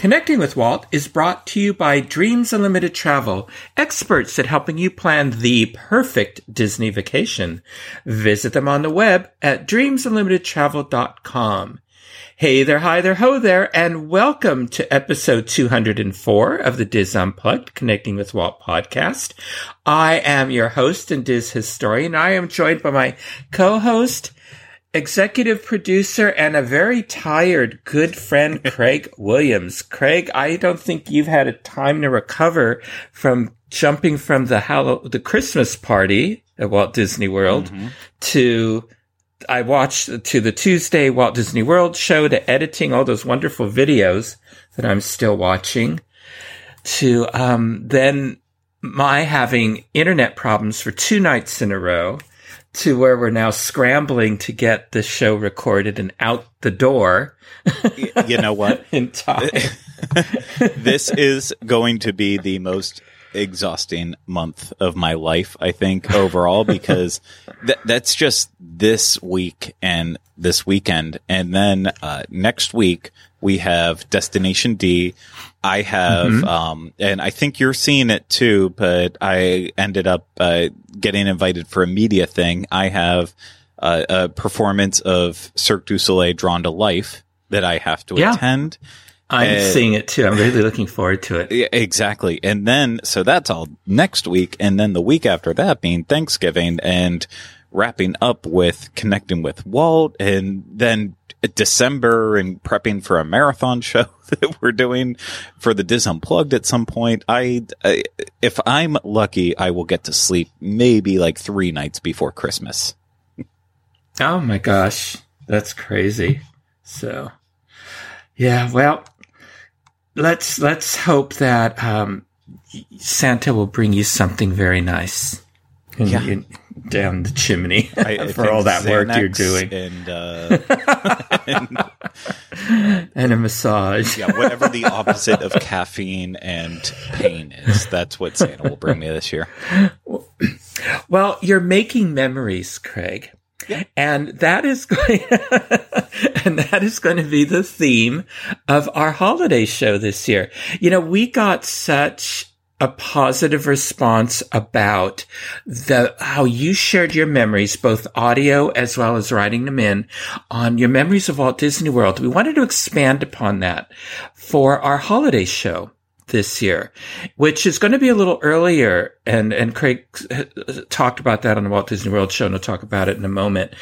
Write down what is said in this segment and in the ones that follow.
Connecting with Walt is brought to you by Dreams Unlimited Travel, experts at helping you plan the perfect Disney vacation. Visit them on the web at dreamsunlimitedtravel.com. Hey there, hi there, ho there, and welcome to episode 204 of the DIS Unplugged Connecting with Walt podcast. I am your host and Diz historian. I am joined by my co-host, executive producer and a very tired good friend, Craig Williams. Craig, I don't think you've had a time to recover from jumping from the Hall- the Christmas party at Walt Disney World mm-hmm. to I watched to the Tuesday Walt Disney World show to editing all those wonderful videos that I'm still watching to um, then my having internet problems for two nights in a row to where we're now scrambling to get the show recorded and out the door. you know what? In time. this is going to be the most exhausting month of my life, I think, overall, because th- that's just this week and this weekend. And then uh, next week, we have Destination D. I have, mm-hmm. um, and I think you're seeing it too, but I ended up uh, getting invited for a media thing. I have uh, a performance of Cirque du Soleil Drawn to Life that I have to yeah. attend. I'm seeing it too. I'm really looking forward to it. Yeah, exactly. And then, so that's all next week. And then the week after that being Thanksgiving and wrapping up with connecting with Walt and then December and prepping for a marathon show that we're doing for the DIS Unplugged at some point. I, I, if I'm lucky, I will get to sleep maybe like three nights before Christmas. Oh my gosh. That's crazy. So, yeah, well, let's, let's hope that, um, Santa will bring you something very nice in, yeah. in, down the chimney I, for all that Xanax work you're doing, and, uh, and, and a massage. yeah, whatever the opposite of caffeine and pain is, that's what Santa will bring me this year. Well, you're making memories, Craig. Yeah. And that is going, and that is going to be the theme of our holiday show this year. You know, we got such a positive response about the how you shared your memories, both audio as well as writing them in, on your memories of Walt Disney World. We wanted to expand upon that for our holiday show this year, which is going to be a little earlier. And, and Craig talked about that on the Walt Disney World show, and I'll talk about it in a moment,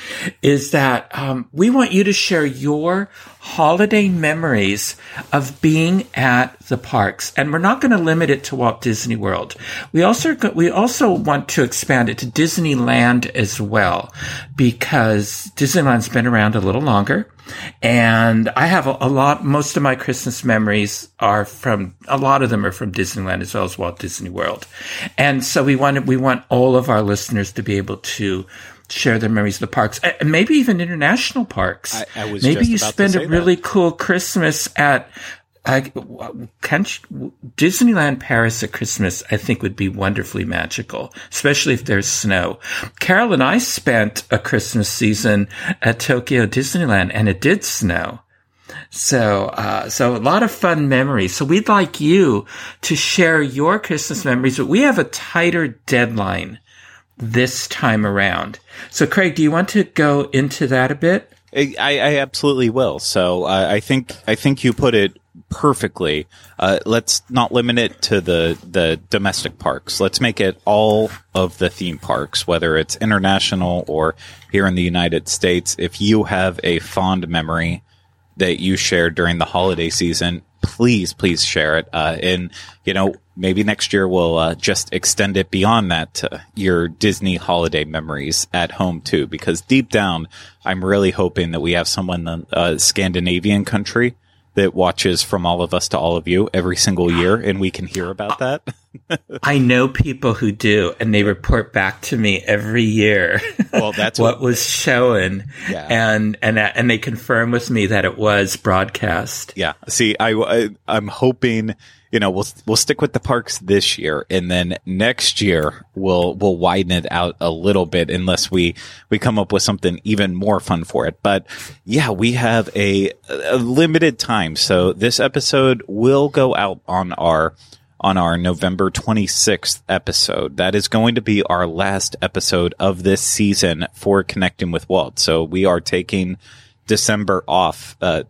is that um, we want you to share your holiday memories of being at the parks. And we're not going to limit it to Walt Disney World. We also, we also want to expand it to Disneyland as well, because Disneyland's been around a little longer. And I have a, a, lot, most of my Christmas memories are from, a lot of them are from Disneyland as well as Walt Disney World. And so we want, we want all of our listeners to be able to share their memories of the parks, and maybe even international parks. I, I maybe you spend a really that. cool Christmas at I, can't Disneyland Paris at Christmas, I think would be wonderfully magical, especially if there's snow. Carol and I spent a Christmas season at Tokyo Disneyland and it did snow. So, uh, so a lot of fun memories. So we'd like you to share your Christmas memories, but we have a tighter deadline this time around. So Craig, do you want to go into that a bit? I, I absolutely will. So uh, I think I think you put it perfectly. Uh, let's not limit it to the the domestic parks. Let's make it all of the theme parks, whether it's international or here in the United States. If you have a fond memory that you shared during the holiday season, please, please share it. Uh, and you know, maybe next year we'll uh, just extend it beyond that to your Disney holiday memories at home too. Because deep down, I'm really hoping that we have someone in a uh, Scandinavian country that watches from all of us to all of you every single year, and we can hear about uh, that. I know people who do, and they report back to me every year. Well, that's what, what was shown, Yeah. and and uh, and they confirm with me that it was broadcast. Yeah. See, I, I I'm hoping you know we'll we'll stick with the parks this year, and then next year we'll we'll widen it out a little bit, unless we we come up with something even more fun for it. But yeah, we have a, a limited time, so this episode will go out on our on our November 26th episode. That is going to be our last episode of this season for Connecting with Walt. So we are taking December off, uh,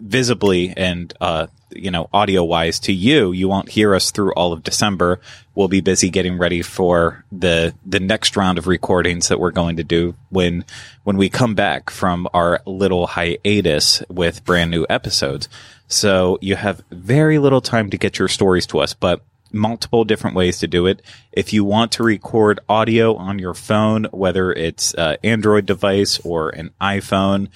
visibly and, uh, you know, audio wise to you. You won't hear us through all of December. We'll be busy getting ready for the, the next round of recordings that we're going to do when, when we come back from our little hiatus with brand new episodes. So you have very little time to get your stories to us, but multiple different ways to do it. If you want to record audio on your phone, whether it's an Android device or an iPhone,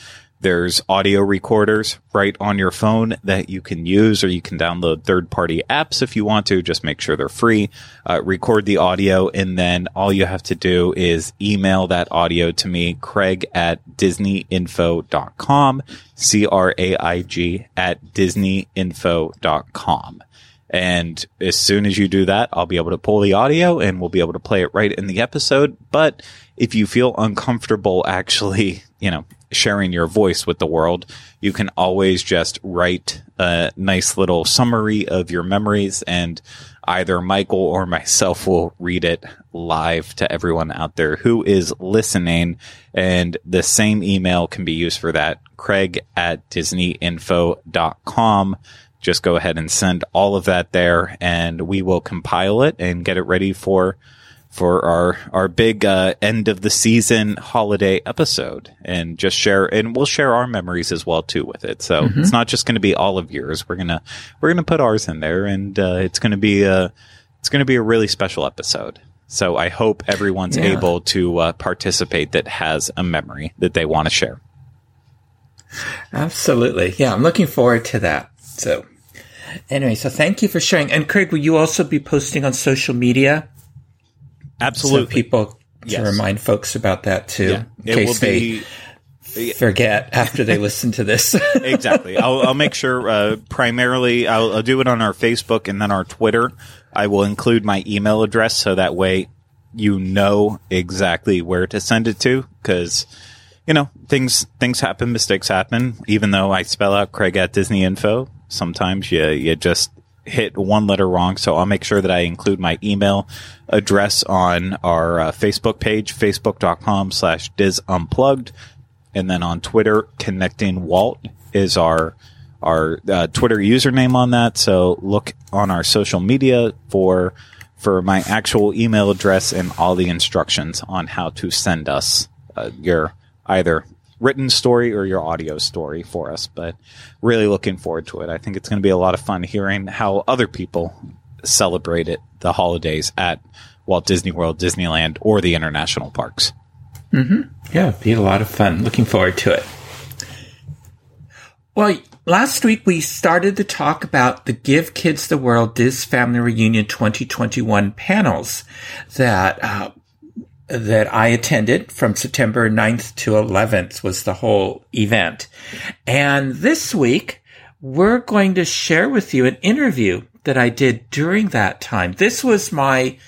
there's audio recorders right on your phone that you can use, or you can download third party apps if you want to. Just make sure they're free. Uh, record the audio, and then all you have to do is email that audio to me, Craig at DisneyInfo.com, C R A I G at DisneyInfo.com. And as soon as you do that, I'll be able to pull the audio and we'll be able to play it right in the episode. But if you feel uncomfortable actually, you know, sharing your voice with the world, you can always just write a nice little summary of your memories and either Michael or myself will read it live to everyone out there who is listening. And the same email can be used for that. Craig at DisneyInfo.com just go ahead and send all of that there and we will compile it and get it ready for for our our big uh, end of the season holiday episode and just share and we'll share our memories as well too with it so it's not just going to be all of yours we're gonna we're gonna put ours in there and uh, it's gonna be a it's gonna be a really special episode so i hope everyone's Yeah. able to uh, participate that has a memory that they want to share Absolutely. Yeah, I'm looking forward to that. So, anyway, so thank you for sharing. And Craig, will you also be posting on social media? Absolutely So people Yes. to remind folks about that too, yeah. in it case will they be forget after they listen to this. exactly. I'll, I'll make sure. Uh, primarily, I'll, I'll do it on our Facebook and then our Twitter. I will include my email address so that way you know exactly where to send it to. Because you know things things happen, mistakes happen. Even though I spell out Craig at Disney Info, sometimes you you just hit one letter wrong. So I'll make sure that I include my email address on our uh, Facebook page, facebook.com slash diz unplugged and then on Twitter, connecting Walt is our our uh, Twitter username on that. So look on our social media for for my actual email address and all the instructions on how to send us uh, your either written story or your audio story for us. But really looking forward to it. I think it's going to be a lot of fun hearing how other people celebrate it, the holidays at Walt Disney World, Disneyland, or the international parks. Yeah, it'd be a lot of fun. Looking forward to it. Well, last week we started to talk about the Give Kids the World Dis Family Reunion 2021 panels that uh, that I attended from September 9th to 11th was the whole event. And this week we're going to share with you an interview that I did during that time. This was my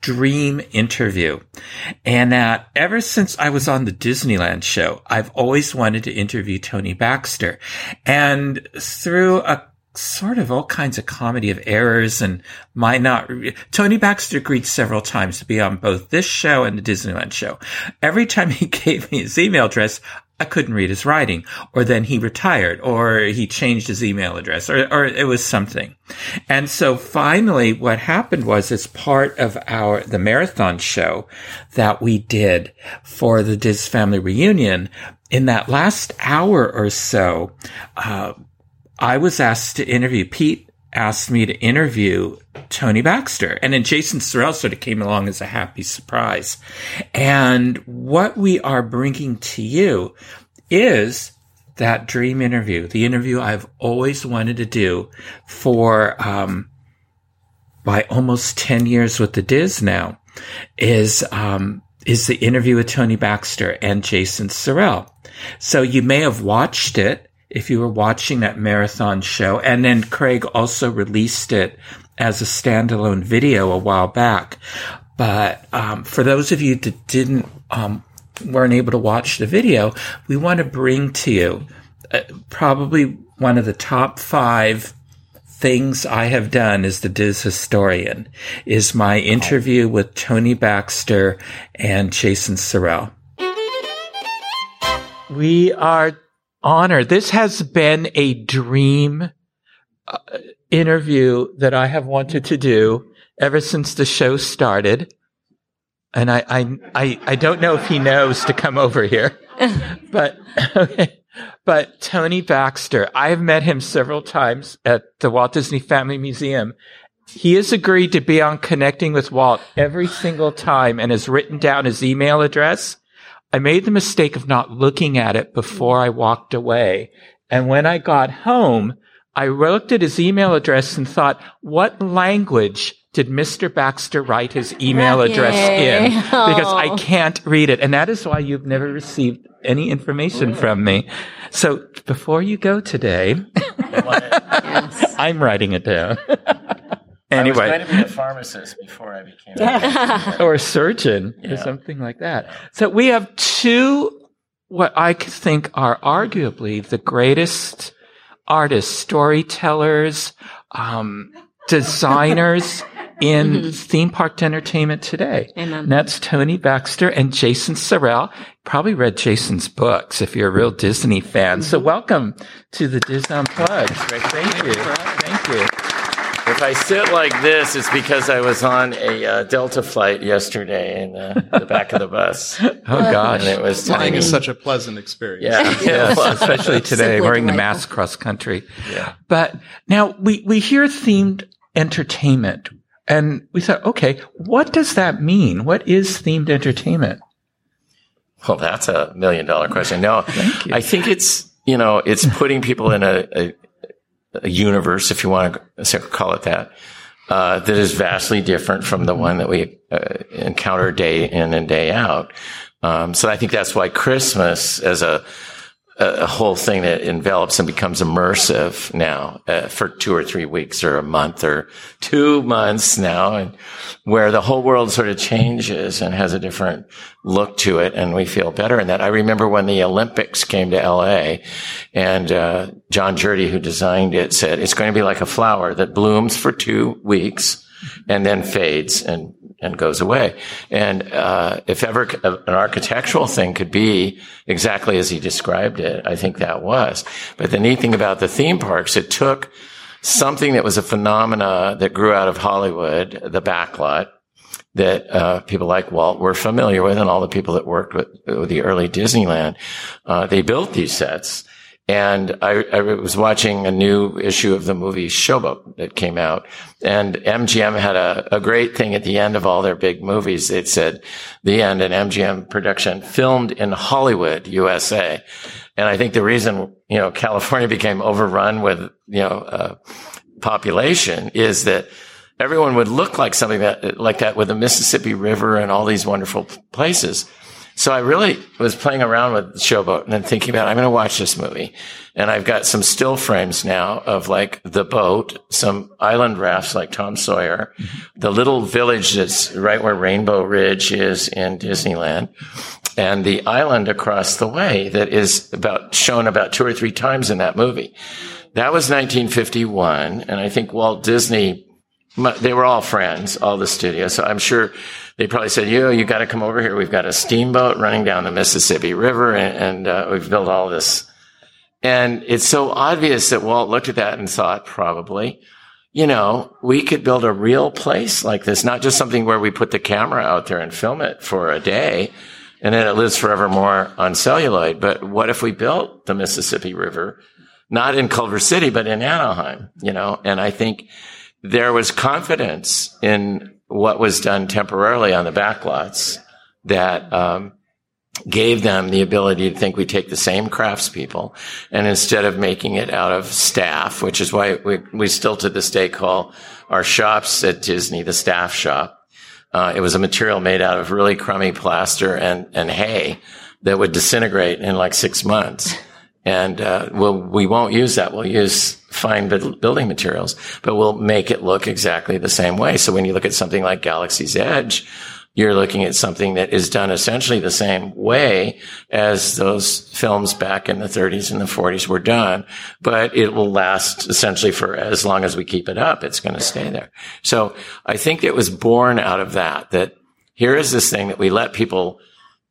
dream interview. And that ever since I was on the Disneyland show, I've always wanted to interview Tony Baxter. And through a sort of all kinds of comedy of errors and might not, Tony Baxter agreed several times to be on both this show and the Disneyland show. Every time he gave me his email address, I couldn't read his writing, or then he retired, or he changed his email address, or, or it was something. And so finally, what happened was, as part of our, the marathon show that we did for the Diz family reunion, in that last hour or so, uh, I was asked to interview Pete asked me to interview Tony Baxter. And then Jason Surrell sort of came along as a happy surprise. And what we are bringing to you is that dream interview, the interview I've always wanted to do for, um, by almost 10 years with the Diz now is, um, is the interview with Tony Baxter and Jason Surrell. So you may have watched it if you were watching that marathon show. And then Craig also released it as a standalone video a while back. But um, for those of you that didn't um, weren't able to watch the video, we want to bring to you uh, probably one of the top five things I have done as the Diz historian is my interview with Tony Baxter and Jason Surrell. We are honored. This has been a dream uh, interview that I have wanted to do ever since the show started. And I, I, I, I don't know if he knows to come over here, but, okay. But Tony Baxter, I've met him several times at the Walt Disney Family Museum. He has agreed to be on Connecting with Walt every single time and has written down his email address. I made the mistake of not looking at it before I walked away. And when I got home, I looked at his email address and thought, what language did Mr. Baxter write his email address in? Because I oh. can't read it. And that is why you've never received any information from me. So before you go today, yes. I'm writing it down. Anyway. I was going to be a pharmacist before I became a or a surgeon yeah. or something like that. So we have two what I think are arguably the greatest artists, storytellers, um, designers in mm-hmm. theme park entertainment today. Amen. And that's Tony Baxter and Jason Surrell. Probably read Jason's books if you're a real Disney fan. Mm-hmm. So welcome to the Disney Unplugged. Thank you. Thank you. If I sit like this, it's because I was on a uh, Delta flight yesterday in uh, the back of the bus. oh gosh, and it was flying is such a pleasant experience. Yeah, yeah. especially today, wearing the mask cross country. Yeah. But now we we hear themed entertainment. And we thought, okay, what does that mean? What is themed entertainment? Well, that's a million dollar question. No, I think it's, you know, it's putting people in a, a, a universe, if you want to call it that, uh, that is vastly different from the one that we uh, encounter day in and day out. Um, so I think that's why Christmas as a a whole thing that envelops and becomes immersive now uh, for two or three weeks or a month or two months now and where the whole world sort of changes and has a different look to it and we feel better in that. I remember when the Olympics came to LA and uh, Jon Jerde, who designed it, said it's going to be like a flower that blooms for two weeks and then fades and and goes away. And uh, if ever an architectural thing could be exactly as he described it, I think that was. But the neat thing about the theme parks, it took something that was a phenomena that grew out of Hollywood, the backlot, that uh, people like Walt were familiar with, and all the people that worked with, with the early Disneyland. Uh, they built these sets and I, I, was watching a new issue of the movie Showboat that came out. And MGM had a, a great thing at the end of all their big movies. It said, the end, an MGM production filmed in Hollywood, USA. And I think the reason, you know, California became overrun with, you know, uh, population is that everyone would look like something that, like that with the Mississippi River and all these wonderful places. So I really was playing around with the Showboat and then thinking about, I'm going to watch this movie. And I've got some still frames now of like the boat, some island rafts like Tom Sawyer, the little village that's right where Rainbow Ridge is in Disneyland, and the island across the way that is about shown about two or three times in that movie. That was 1951. And I think Walt Disney, they were all friends, all the studios. So I'm sure they probably said, "You, you got to come over here. We've got a steamboat running down the Mississippi River, and, and uh, we've built all this." And it's so obvious that Walt looked at that and thought, probably, you know, we could build a real place like this, not just something where we put the camera out there and film it for a day, and then it lives forevermore on celluloid. But what if we built the Mississippi River, not in Culver City, but in Anaheim? You know, and I think there was confidence in what was done temporarily on the backlots that um, gave them the ability to think we take the same craftspeople and instead of making it out of staff, which is why we, we still to this day call our shops at Disney the staff shop. Uh, it was a material made out of really crummy plaster and, and hay that would disintegrate in like six months. And, uh, we'll, we won't use that. We'll use fine building materials, but we'll make it look exactly the same way. So when you look at something like Galaxy's Edge, you're looking at something that is done essentially the same way as those films back in the 30s and the 40s were done, but it will last essentially for as long as we keep it up. It's going to stay there. So I think it was born out of that, that here is this thing that we let people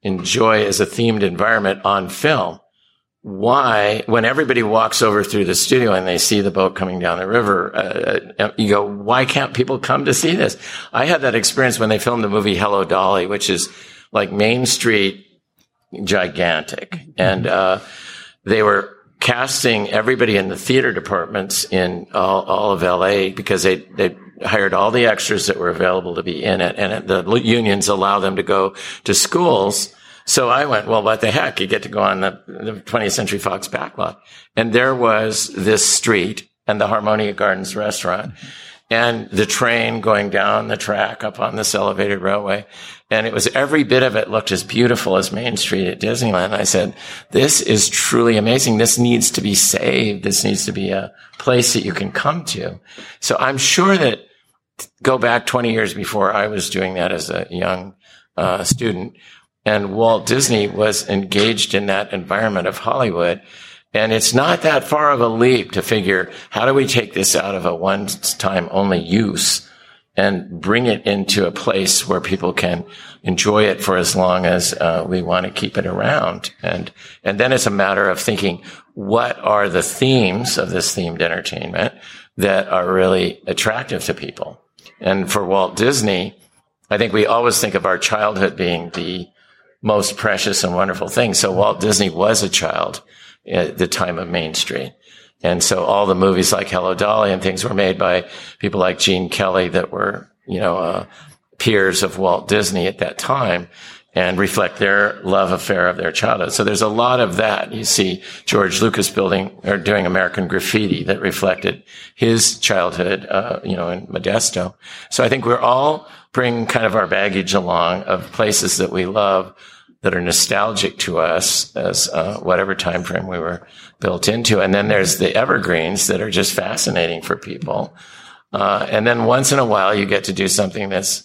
enjoy as a themed environment on film why, when everybody walks over through the studio and they see the boat coming down the river, uh, uh, you go, why can't people come to see this? I had that experience when they filmed the movie Hello Dolly, which is like Main Street gigantic. And, uh, they were casting everybody in the theater departments in all, all of LA because they, they hired all the extras that were available to be in it. And the unions allow them to go to schools so I went, well, what the heck? You get to go on the, the 20th Century Fox backlot. And there was this street and the Harmonia Gardens restaurant and the train going down the track up on this elevated railway. And it was every bit of it looked as beautiful as Main Street at Disneyland. I said, this is truly amazing. This needs to be saved. This needs to be a place that you can come to. So I'm sure that go back 20 years before I was doing that as a young uh, student, and Walt Disney was engaged in that environment of Hollywood. And it's not that far of a leap to figure how do we take this out of a one time only use and bring it into a place where people can enjoy it for as long as uh, we want to keep it around. And, and then it's a matter of thinking, what are the themes of this themed entertainment that are really attractive to people? And for Walt Disney, I think we always think of our childhood being the most precious and wonderful thing. So Walt Disney was a child at the time of Main Street. And so all the movies like Hello Dolly and things were made by people like Gene Kelly that were, you know, uh, peers of Walt Disney at that time and reflect their love affair of their childhood. So there's a lot of that. You see George Lucas building or doing American Graffiti that reflected his childhood, uh, you know, in Modesto. So I think we're all bring kind of our baggage along of places that we love that are nostalgic to us as uh, whatever time frame we were built into. And then there's the evergreens that are just fascinating for people. Uh, and then once in a while, you get to do something that's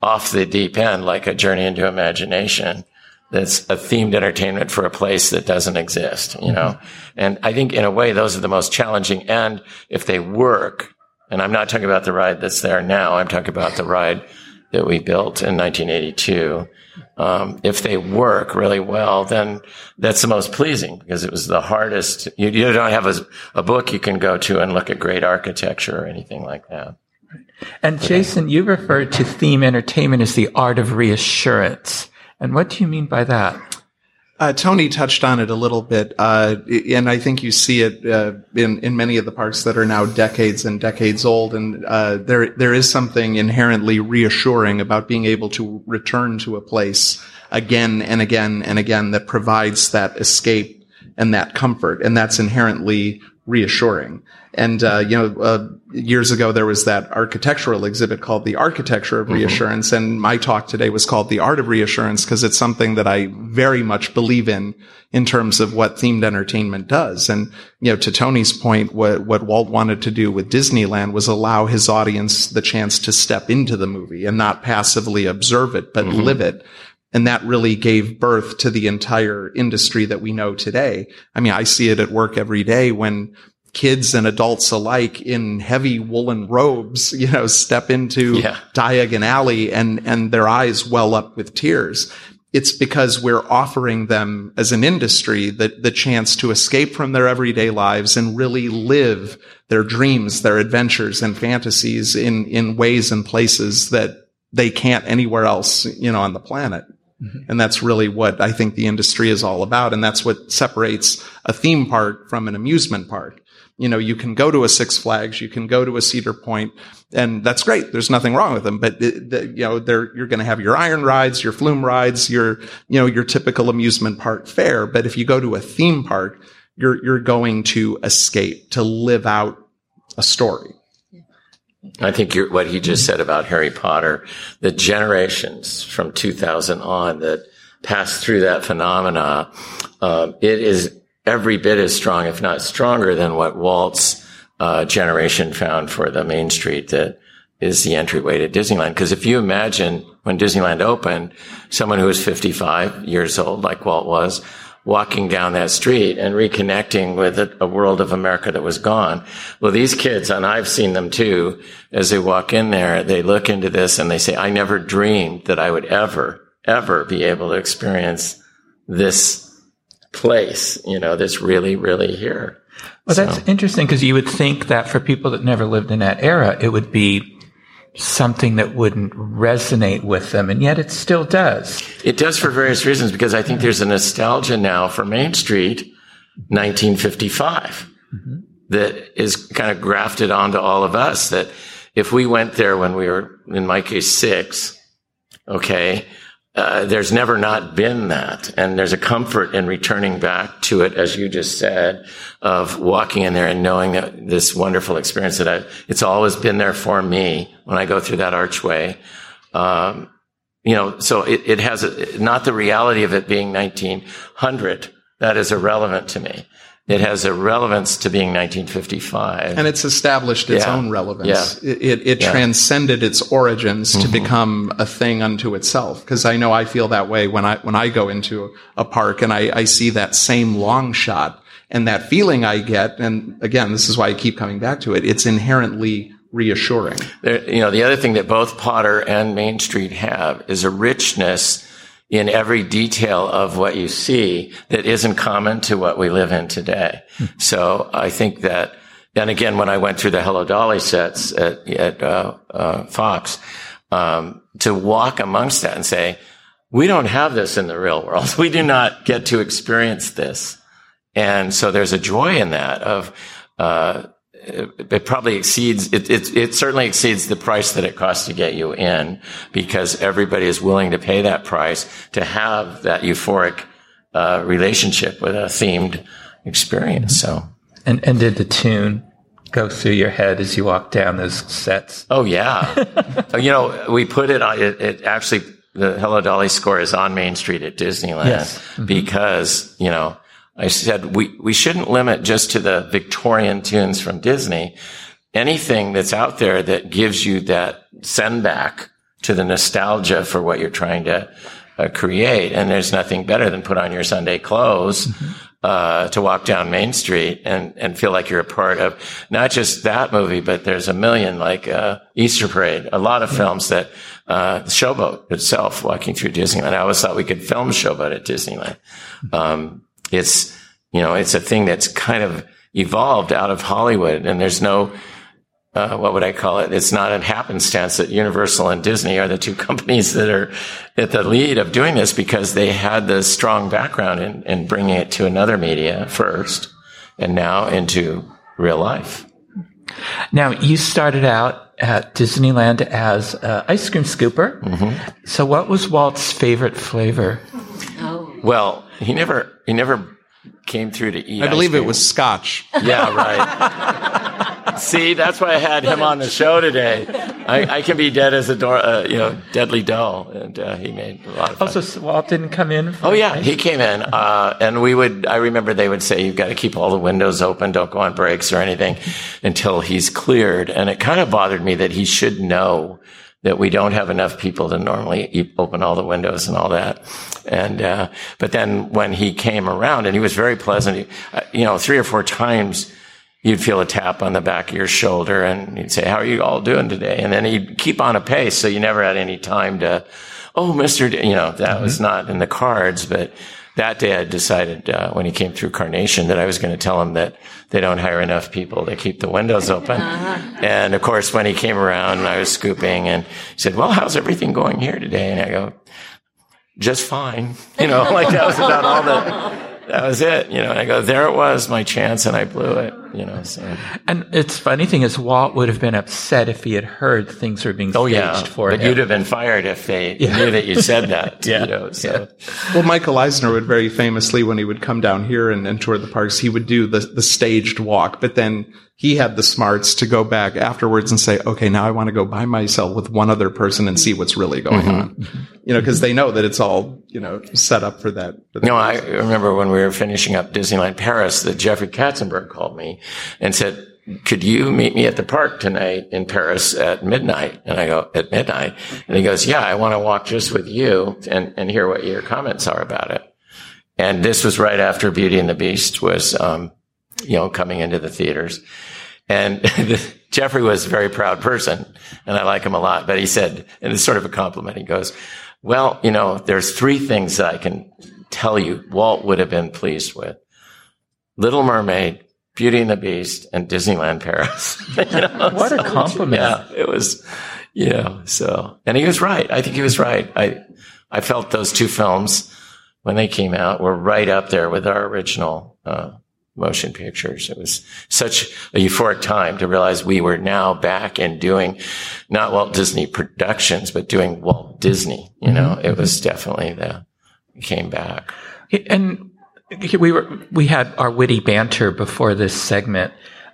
off the deep end, like a journey into imagination. That's a themed entertainment for a place that doesn't exist, you know? And I think in a way, those are the most challenging. And if they work, and I'm not talking about the ride that's there now, I'm talking about the ride that we built in 1982 um, if they work really well, then that's the most pleasing because it was the hardest. You, you don't have a, a, book you can go to and look at great architecture or anything like that. And Jason, you referred to theme entertainment as the art of reassurance. And what do you mean by that? Uh, Tony touched on it a little bit, uh, and I think you see it uh, in in many of the parks that are now decades and decades old. And uh, there there is something inherently reassuring about being able to return to a place again and again and again that provides that escape and that comfort, and that's inherently reassuring. And uh, you know, uh, years ago there was that architectural exhibit called "The Architecture of mm-hmm. Reassurance," mm-hmm. and my talk today was called "The Art of Reassurance" because it's something that I very much believe in in terms of what themed entertainment does. And you know, to Tony's point, what what Walt wanted to do with Disneyland was allow his audience the chance to step into the movie and not passively observe it, but mm-hmm. live it. And that really gave birth to the entire industry that we know today. I mean, I see it at work every day when kids and adults alike in heavy woolen robes, you know, step into yeah. Diagon Alley and, and their eyes well up with tears. It's because we're offering them as an industry the, the chance to escape from their everyday lives and really live their dreams, their adventures and fantasies in, in ways and places that they can't anywhere else, you know, on the planet. Mm-hmm. And that's really what I think the industry is all about. And that's what separates a theme park from an amusement park you know, you can go to a Six Flags, you can go to a Cedar Point, and that's great. There's nothing wrong with them, but the, you know, you're going to have your iron rides, your flume rides, your, you know, your typical amusement park fare. But if you go to a theme park, you're, you're going to escape, to live out a story. I think what he just said about Harry Potter, the generations from 2000 on that passed through that phenomena, uh, it is every bit as strong, if not stronger, than what Walt's uh, generation found for the Main Street that is the entryway to Disneyland. Because if you imagine when Disneyland opened, someone who was 55 years old, like Walt was, walking down that street and reconnecting with a, world of America that was gone. Well, these kids, and I've seen them too, as they walk in there, they look into this and they say, I never dreamed that I would ever, ever be able to experience this place, you know, that's really, really here. Well, so. that's interesting because you would think that for people that never lived in that era, it would be something that wouldn't resonate with them, and yet it still does. It does for various reasons because I think there's a nostalgia now for Main Street 1955 mm-hmm. that is kind of grafted onto all of us that if we went there when we were, in my case, six, okay, uh, there's never not been that. And there's a comfort in returning back to it, as you just said, of walking in there and knowing that this wonderful experience that I, it's always been there for me when I go through that archway. Um, you know, so it, it has a, not the reality of it being 1900. That is irrelevant to me it has a relevance to being 1955. And it's established its yeah. own relevance. Yeah. It, it, it yeah. transcended its origins to mm-hmm. become a thing unto itself. Cause I know I feel that way when I, when I go into a park and I, I see that same long shot and that feeling I get. And again, this is why I keep coming back to it. It's inherently reassuring. There, you know, the other thing that both Potter and Main Street have is a richness in every detail of what you see that isn't common to what we live in today. Hmm. So I think that, and again, when I went through the Hello Dolly sets at, at uh, uh, Fox, um, to walk amongst that and say, we don't have this in the real world. We do not get to experience this. And so there's a joy in that of, uh, it, probably exceeds it, it, it certainly exceeds the price that it costs to get you in because everybody is willing to pay that price to have that euphoric uh, relationship with a themed experience. So, and and did the tune go through your head as you walk down those sets? Oh yeah, you know we put it on. It, it, actually the Hello Dolly score is on Main Street at Disneyland yes. mm-hmm. because you know I said, we, we shouldn't limit just to the Victorian tunes from Disney. Anything that's out there that gives you that send back to the nostalgia for what you're trying to uh, create. And there's nothing better than put on your Sunday clothes, mm-hmm. uh, to walk down Main Street and, and feel like you're a part of not just that movie, but there's a million like, uh, Easter Parade, a lot of yeah. films that, uh, Showboat itself walking through Disneyland. I always thought we could film Showboat at Disneyland. Um, it's, you know, it's a thing that's kind of evolved out of Hollywood and there's no, uh, what would I call it? It's not a happenstance that Universal and Disney are the two companies that are at the lead of doing this because they had the strong background in, in bringing it to another media first and now into real life. Now, you started out at Disneyland as an ice cream scooper. Mm-hmm. So, what was Walt's favorite flavor? Oh. Well, he never he never came through to eat. I believe it was scotch. Yeah, right. See, that's why I had him on the show today. I, I can be dead as a door, uh, you know, deadly dull, and uh, he made a lot of fun. Also, Walt didn't come in. oh yeah, he came in, uh, and we would. I remember they would say you've got to keep all the windows open, don't go on breaks or anything until he's cleared. And it kind of bothered me that he should know that we don't have enough people to normally open all the windows and all that. And, uh, but then when he came around and he was very pleasant, he, uh, you know, three or four times you'd feel a tap on the back of your shoulder and he'd say, how are you all doing today? And then he'd keep on a pace. So you never had any time to, oh, Mr. D-, you know, that mm-hmm. was not in the cards, but that day I decided uh, when he came through Carnation that I was going to tell him that they don't hire enough people to keep the windows open. Uh-huh. And of course, when he came around, and I was scooping and he said, "Well, how's everything going here today?" And I go, "Just fine." You know, like that was about all that. That was it. You know, and I go, "There it was, my chance, and I blew it." you know. So. And it's funny thing is, Walt would have been upset if he had heard things were being staged Oh yeah, for but him. you'd have been fired if they knew that you said that. You know, so. Well, Michael Eisner would very famously, when he would come down here and, and tour the parks, he would do the, the staged walk, but then he had the smarts to go back afterwards and say, okay, now I want to go by myself with one other person and see what's really going on. You know, because they know that it's all, you know, set up for that. For that No, I remember when we were finishing up Disneyland Paris that Jeffrey Katzenberg called me and said, could you meet me at the park tonight in Paris at midnight? And I go, at midnight? And he goes, yeah, I want to walk just with you and, and hear what your comments are about it. And this was right after Beauty and the Beast was, um, you know, coming into the theaters. And Jeffrey was a very proud person and I like him a lot, but he said, and it's sort of a compliment. He goes, well, you know, there's three things that I can tell you Walt would have been pleased with. Little Mermaid, Beauty and the Beast, and Disneyland Paris. You know, What a compliment. Yeah, it was, you know, so, and he was right. I think he was right. I, I felt those two films when they came out were right up there with our original, uh, motion pictures. It was such a euphoric time to realize we were now back and doing not Walt Disney productions, but doing Walt Disney. You know, it was definitely the, came back. and we were we had our witty banter before this segment,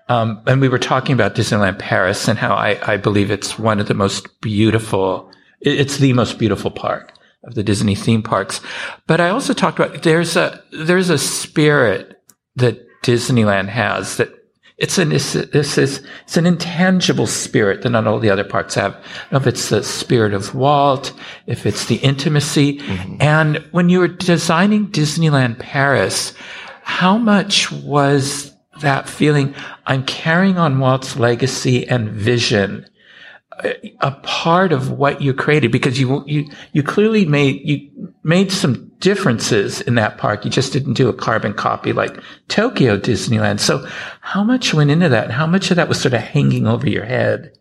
um, and we were talking about Disneyland Paris and how I, I believe it's one of the most beautiful. It's the most beautiful park of the Disney theme parks. But I also talked about there's a there's a spirit that Disneyland has that it's an it's, this is it's an intangible spirit that not all the other parts have. I don't know if it's the spirit of Walt, if it's the intimacy. Mm-hmm. And when you were designing Disneyland Paris, how much was that feeling? I'm carrying on Walt's legacy and vision a part of what you created because you you you clearly made you made some differences in that park. You just didn't do a carbon copy like Tokyo Disneyland. So how much went into that? How much of that was sort of hanging over your head?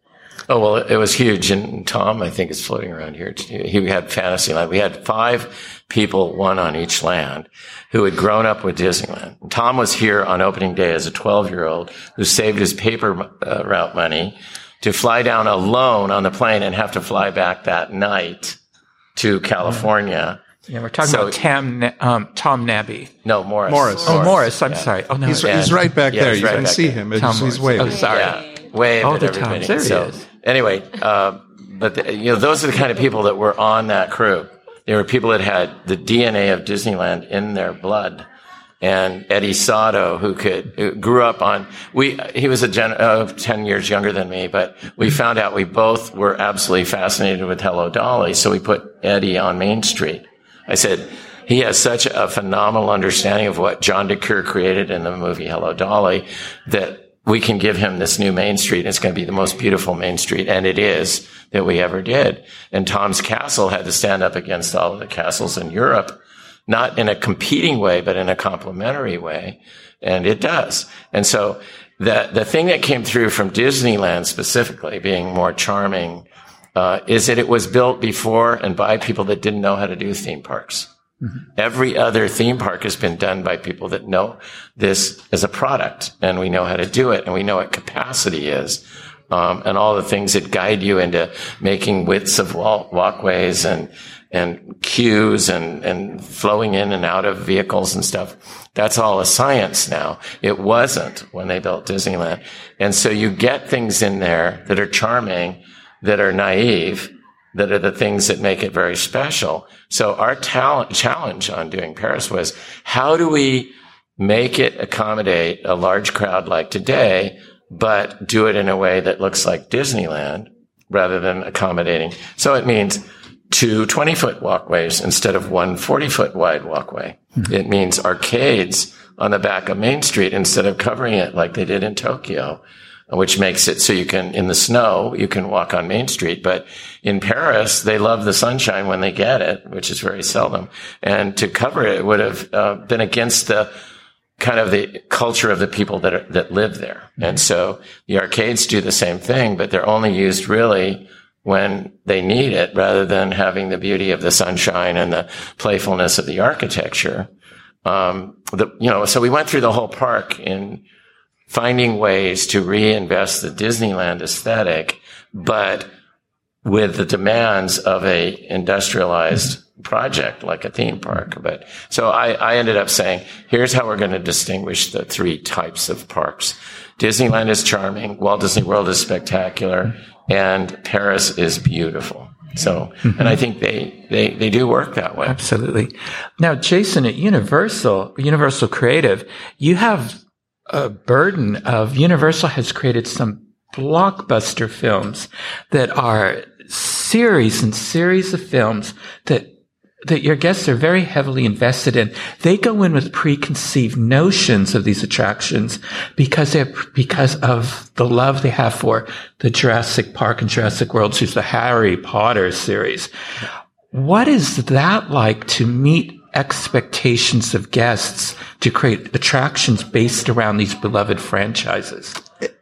Oh, well, it was huge. And Tom, I think, is floating around here. He had Fantasyland. We had five people, one on each land, who had grown up with Disneyland. And Tom was here on opening day as a 12 year old who saved his paper uh, route money to fly down alone on the plane and have to fly back that night to California. Yeah, we're talking So- about Tam, um, Tom Nabbe. No, Morris. Morris. Oh, Morris. I'm yeah. sorry. Oh no, He's, yeah. he's right back Yeah, there. he's You right can see there. him. Tom he's Morris. waving. Oh, sorry. Yeah, wave Oh, at the everybody. Toms. There he is. anyway, uh, but the, you know, those are the kind of people that were on that crew. They were people that had the DNA of Disneyland in their blood. And Eddie Sotto, who could, who grew up on, we, he was a gen, uh, 10 years younger than me, but we found out we both were absolutely fascinated with Hello Dolly. So we put Eddie on Main Street. I said, he has such a phenomenal understanding of what John DeCuir created in the movie Hello Dolly that we can give him this new Main Street. And It's going to be the most beautiful Main Street, and it is that we ever did. And Tom's Castle had to stand up against all of the castles in Europe, not in a competing way, but in a complementary way. And it does. And so the, the thing that came through from Disneyland specifically being more charming, uh, is that it was built before and by people that didn't know how to do theme parks. Every other theme park has been done by people that know this as a product and we know how to do it and we know what capacity is. Um, and all the things that guide you into making widths of walk- walkways and, and queues and, and flowing in and out of vehicles and stuff. That's all a science now. It wasn't when they built Disneyland. And so you get things in there that are charming, that are naive, that are the things that make it very special. So our talent challenge on doing Paris was how do we make it accommodate a large crowd like today, but do it in a way that looks like Disneyland rather than accommodating. So it means two 20 foot walkways instead of one 40 foot wide walkway. It means arcades on the back of Main Street instead of covering it like they did in Tokyo which makes it so you can, in the snow, you can walk on Main Street. But in Paris, they love the sunshine when they get it, which is very seldom. And to cover it would have uh, been against the kind of the culture of the people that are, that live there. And so the arcades do the same thing, but they're only used really when they need it rather than having the beauty of the sunshine and the playfulness of the architecture. Um, the, you know, so we went through the whole park in finding ways to reinvest the Disneyland aesthetic, but with the demands of a industrialized project like a theme park. But so I, I ended up saying, here's how we're going to distinguish the three types of parks. Disneyland is charming. Walt Disney World is spectacular and Paris is beautiful. So, and I mm-hmm. think they, they, they do work that way. Absolutely. Now, Jason, at Universal, Universal Creative, you have a burden of Universal has created some blockbuster films that are series and series of films that that your guests are very heavily invested in. They go in with preconceived notions of these attractions because they're, because of the love they have for the Jurassic Park and Jurassic World series, the Harry Potter series. What is that like to meet expectations of guests to create attractions based around these beloved franchises?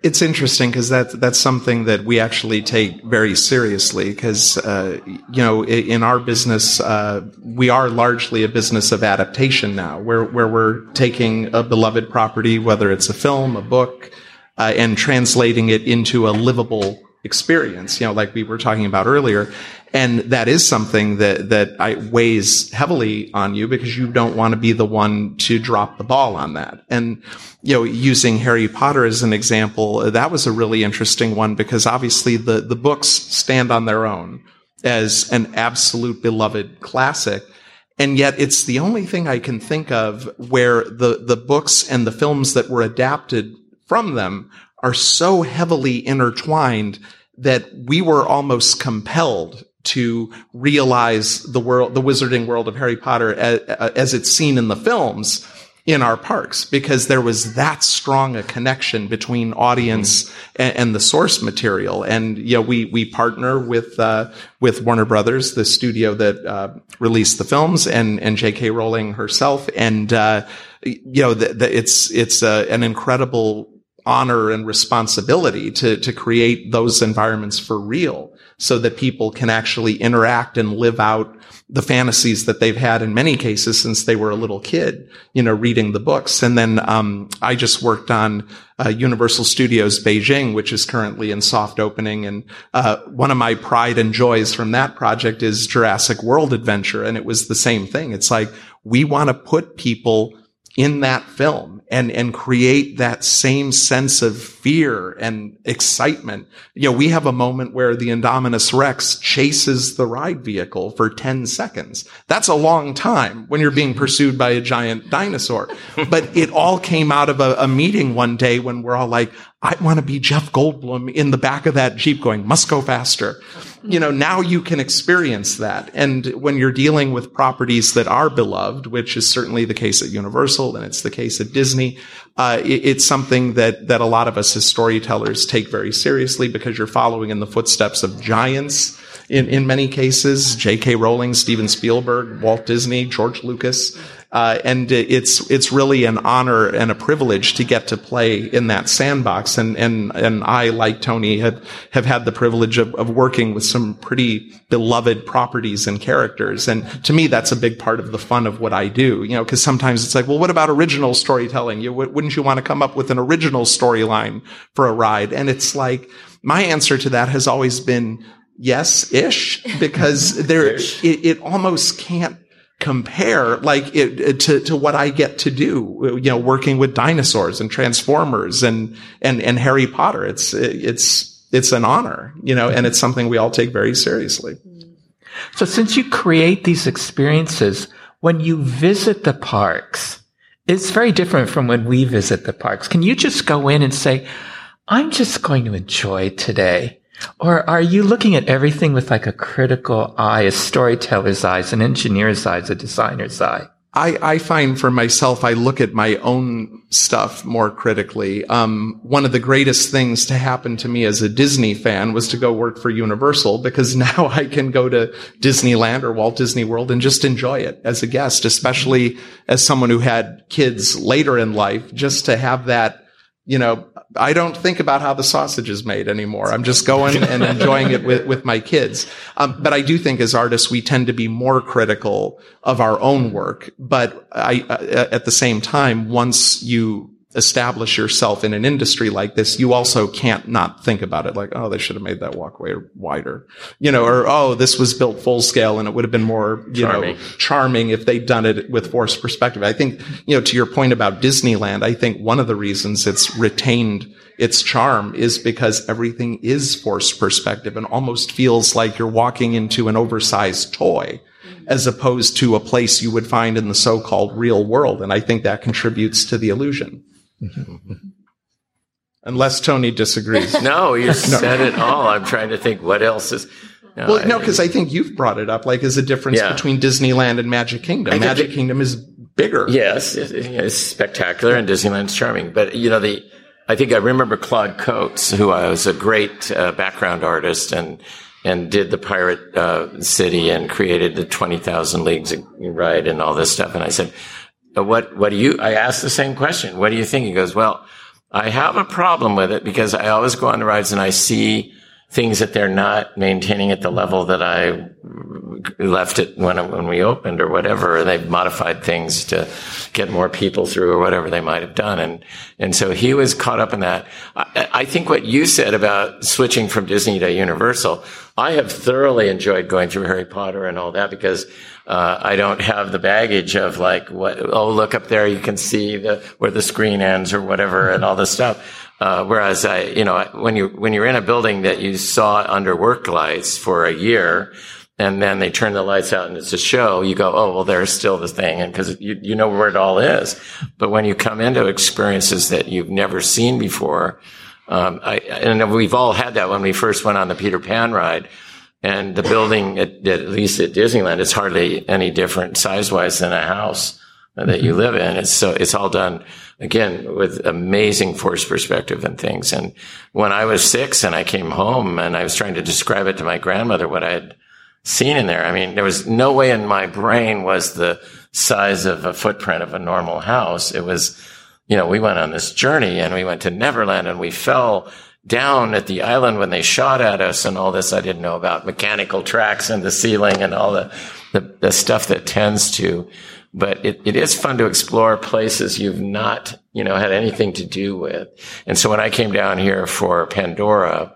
It's interesting because that that's something that we actually take very seriously because uh, you know in our business uh, we are largely a business of adaptation now where where we're taking a beloved property whether it's a film a book uh, and translating it into a livable experience you know like we were talking about earlier and that is something that that I, weighs heavily on you because you don't want to be the one to drop the ball on that. And you know, using Harry Potter as an example, that was a really interesting one because obviously the the books stand on their own as an absolute beloved classic. And yet it's the only thing I can think of where the, the books and the films that were adapted from them are so heavily intertwined that we were almost compelled to realize the world, the wizarding world of Harry Potter as, as, it's seen in the films in our parks because there was that strong a connection between audience mm-hmm. and, and, the source material. And, know, we, we partner with, uh, with Warner Brothers, the studio that, uh, released the films and, and J.K. Rowling herself. And, uh, you know, the, the, it's, it's, uh, an incredible honor and responsibility to, to create those environments for real so that people can actually interact and live out the fantasies that they've had in many cases since they were a little kid, you know, reading the books. And then um, I just worked on uh, Universal Studios Beijing, which is currently in soft opening. And uh, one of my pride and joys from that project is Jurassic World Adventure. And it was the same thing. It's like we want to put people in that film and, and create that same sense of fear and excitement. You know, we have a moment where the Indominus Rex chases the ride vehicle for 10 seconds. That's a long time when you're being pursued by a giant dinosaur. but it all came out of a, a meeting one day when we're all like, I want to be Jeff Goldblum in the back of that Jeep going, must go faster you know, now you can experience that. And when you're dealing with properties that are beloved, which is certainly the case at Universal and it's the case at Disney, uh, it, it's something that, that a lot of us as storytellers take very seriously because you're following in the footsteps of giants in, in many cases, J.K. Rowling, Steven Spielberg, Walt Disney, George Lucas. Uh, and it's it's really an honor and a privilege to get to play in that sandbox. And and and I, like Tony, have have had the privilege of, of working with some pretty beloved properties and characters. And to me, that's a big part of the fun of what I do. You know, because sometimes it's like, well, what about original storytelling? You wouldn't you want to come up with an original storyline for a ride? And it's like my answer to that has always been yes ish because there it, it almost can't compare like it, to, to what I get to do, you know, working with dinosaurs and transformers and, and, and Harry Potter. It's, it's, it's an honor, you know, and it's something we all take very seriously. So since you create these experiences, when you visit the parks, it's very different from when we visit the parks. Can you just go in and say, I'm just going to enjoy today? Or are you looking at everything with like a critical eye, a storyteller's eyes, an engineer's eyes, a designer's eye? I, I find for myself, I look at my own stuff more critically. Um, one of the greatest things to happen to me as a Disney fan was to go work for Universal because now I can go to Disneyland or Walt Disney World and just enjoy it as a guest, especially as someone who had kids later in life, just to have that you know, I don't think about how the sausage is made anymore. I'm just going and enjoying it with, with my kids. Um, but I do think as artists, we tend to be more critical of our own work. But I, uh, at the same time, once you establish yourself in an industry like this, you also can't not think about it like, oh, they should have made that walkway wider, you know, or, oh, this was built full scale and it would have been more, you charming. know, charming if they'd done it with forced perspective. I think, you know, to your point about Disneyland, I think one of the reasons it's retained its charm is because everything is forced perspective and almost feels like you're walking into an oversized toy as opposed to a place you would find in the so-called real world. And I think that contributes to the illusion. Unless Tony disagrees. no, you said it all. I'm trying to think what else is. No, well, no, because I think you've brought it up. Like, is a difference yeah. between Disneyland and Magic Kingdom. Magic Kingdom is bigger. Yes, it's spectacular, and Disneyland's charming. But you know, the I think I remember Claude Coats, who was a great uh, background artist and and did the Pirate uh, City and created the Twenty Thousand Leagues ride and all this stuff. And I said, what, what do you, I asked the same question. What do you think? He goes, well, I have a problem with it because I always go on the rides and I see things that they're not maintaining at the level that I left it when, when we opened or whatever. They've modified things to get more people through or whatever they might have done. And, and so he was caught up in that. I, I think what you said about switching from Disney to Universal, I have thoroughly enjoyed going through Harry Potter and all that because uh, I don't have the baggage of like what oh look up there you can see the where the screen ends or whatever and all this stuff. Uh, whereas I, you know, when you when you're in a building that you saw under work lights for a year, and then they turn the lights out and it's a show, you go, oh well, there's still the thing, and because you you know where it all is. But when you come into experiences that you've never seen before, um, I, and we've all had that when we first went on the Peter Pan ride and the building, at, at least at Disneyland, is hardly any different size wise than a house that you live in. It's so, it's all done again with amazing force perspective and things. And when I was six and I came home and I was trying to describe it to my grandmother, what I had seen in there, I mean, there was no way in my brain was the size of a footprint of a normal house. It was, you know, we went on this journey and we went to Neverland and we fell down at the island when they shot at us and all this I didn't know about mechanical tracks in the ceiling and all the, the, the stuff that tends to. But it, it is fun to explore places you've not, you know, had anything to do with. And so when I came down here for Pandora,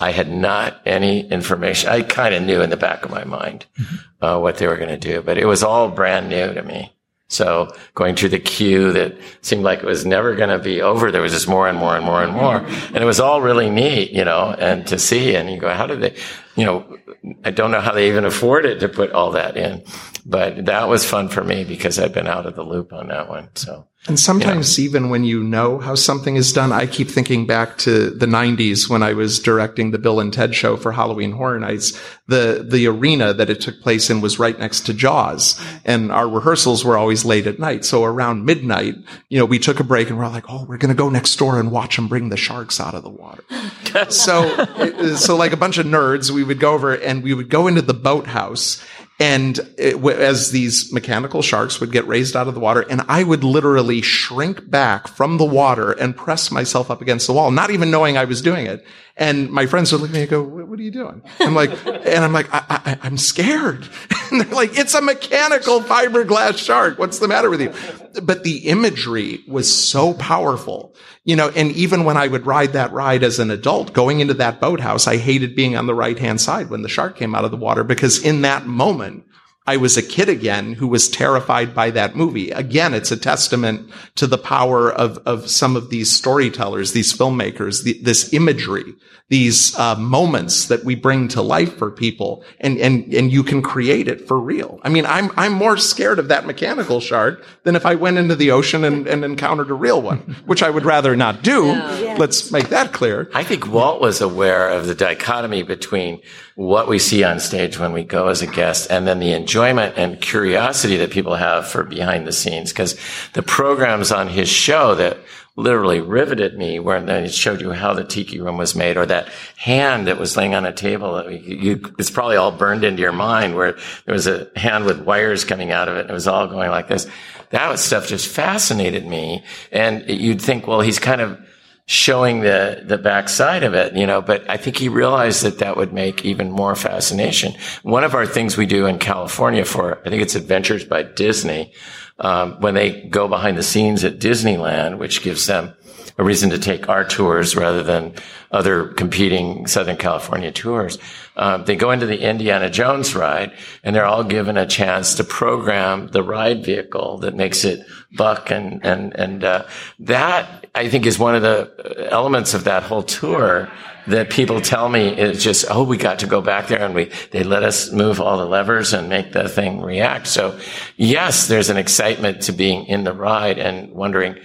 I had not any information. I kind of knew in the back of my mind mm-hmm. uh, what they were going to do, but it was all brand new to me. So going through the queue that seemed like it was never going to be over. There was just more and more and more and more. And it was all really neat, you know, and to see. And you go, how did they, you know, I don't know how they even afforded to put all that in, but that was fun for me because I'd been out of the loop on that one. So. And sometimes even when you know how something is done, I keep thinking back to the 90s when I was directing the Bill and Ted show for Halloween Horror Nights. The, the arena that it took place in was right next to Jaws. And our rehearsals were always late at night. So around midnight, you know, we took a break and we're like, oh, we're going to go next door and watch them bring the sharks out of the water. so, so like a bunch of nerds, we would go over and we would go into the boathouse and it, as these mechanical sharks would get raised out of the water, and I would literally shrink back from the water and press myself up against the wall, not even knowing I was doing it. And my friends would look at me and go, what are you doing? I'm like, and I'm like, I, am scared. And they're like, it's a mechanical fiberglass shark. What's the matter with you? But the imagery was so powerful, you know, and even when I would ride that ride as an adult going into that boathouse, I hated being on the right hand side when the shark came out of the water because in that moment, I was a kid again who was terrified by that movie. Again, it's a testament to the power of, of some of these storytellers, these filmmakers, the, this imagery, these uh, moments that we bring to life for people, and and and you can create it for real. I mean, I'm I'm more scared of that mechanical shark than if I went into the ocean and, and encountered a real one, which I would rather not do. Yeah. Let's make that clear. I think Walt was aware of the dichotomy between what we see on stage when we go as a guest and then the enjoyment and curiosity that people have for behind the scenes. Cause the programs on his show that literally riveted me where then it showed you how the tiki room was made or that hand that was laying on a table. You, it's probably all burned into your mind where there was a hand with wires coming out of it and it was all going like this. That stuff just fascinated me. And you'd think, well, he's kind of, showing the the backside of it, you know. But I think he realized that that would make even more fascination. One of our things we do in California for I think it's Adventures by Disney, um, when they go behind the scenes at Disneyland, which gives them a reason to take our tours rather than other competing Southern California tours. Um, they go into the Indiana Jones ride and they're all given a chance to program the ride vehicle that makes it buck and, and, and, uh, that I think is one of the elements of that whole tour that people tell me is just, oh, we got to go back there and we, they let us move all the levers and make the thing react. So yes, there's an excitement to being in the ride and wondering,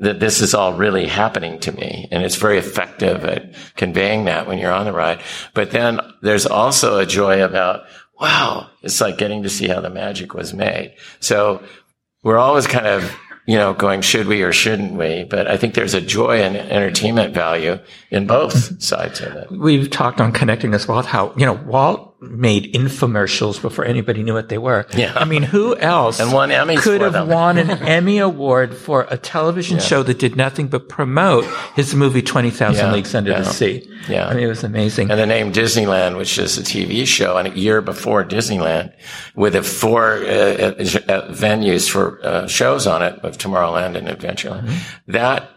that this is all really happening to me. And it's very effective at conveying that when you're on the ride. But then there's also a joy about, wow, it's like getting to see how the magic was made. So we're always kind of you know, going, should we or shouldn't we? But I think there's a joy and entertainment value in both sides of it. We've talked on connecting as well how, you know, Walt made infomercials before anybody knew what they were. Yeah. I mean, who else and won Emmys could have them. won an Emmy award for a television yeah. show that did nothing but promote his movie 20,000 yeah. Leagues Under yeah. the Sea? Yeah. I mean, it was amazing. And the name Disneyland, which is a TV show and a year before Disneyland with the four uh, uh, uh, venues for uh, shows on it of Tomorrowland and Adventureland. Mm-hmm. That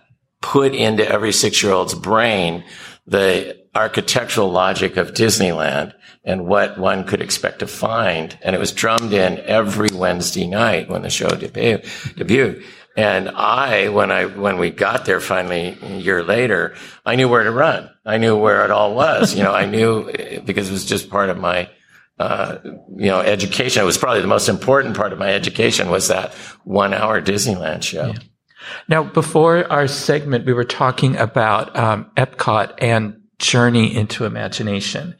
put into every six year old's brain the architectural logic of Disneyland and what one could expect to find. And it was drummed in every Wednesday night when the show debuted. debuted. And I, when I, when we got there finally a year later, I knew where to run. I knew where it all was. You know, I knew because it was just part of my, uh, you know, education. It was probably the most important part of my education was that one hour Disneyland show. Yeah. Now, before our segment, we were talking about um, Epcot and journey into imagination.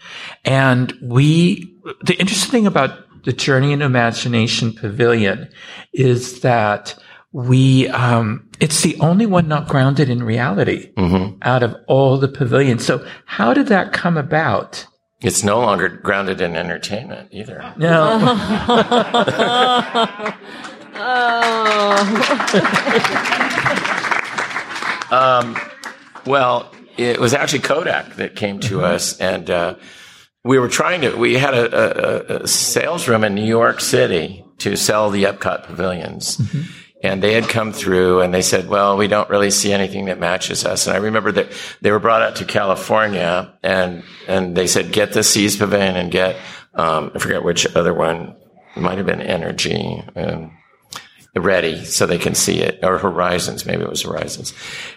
And we, the interesting thing about the Journey into Imagination Pavilion is that we, um, it's the only one not grounded in reality mm-hmm. out of all the pavilions. So how did that come about? It's no longer grounded in entertainment either. No. oh. um, well, it was actually Kodak that came to mm-hmm. us, and uh, we were trying to. We had a, a, a, sales room in New York City to sell the Epcot pavilions. Mm-hmm. And they had come through and they said, well, we don't really see anything that matches us. And I remember that they were brought out to California and, and they said, get the Seas Pavilion and get, um, I forget which other one, it might have been Energy. Um, ready so they can see it or horizons maybe it was horizons.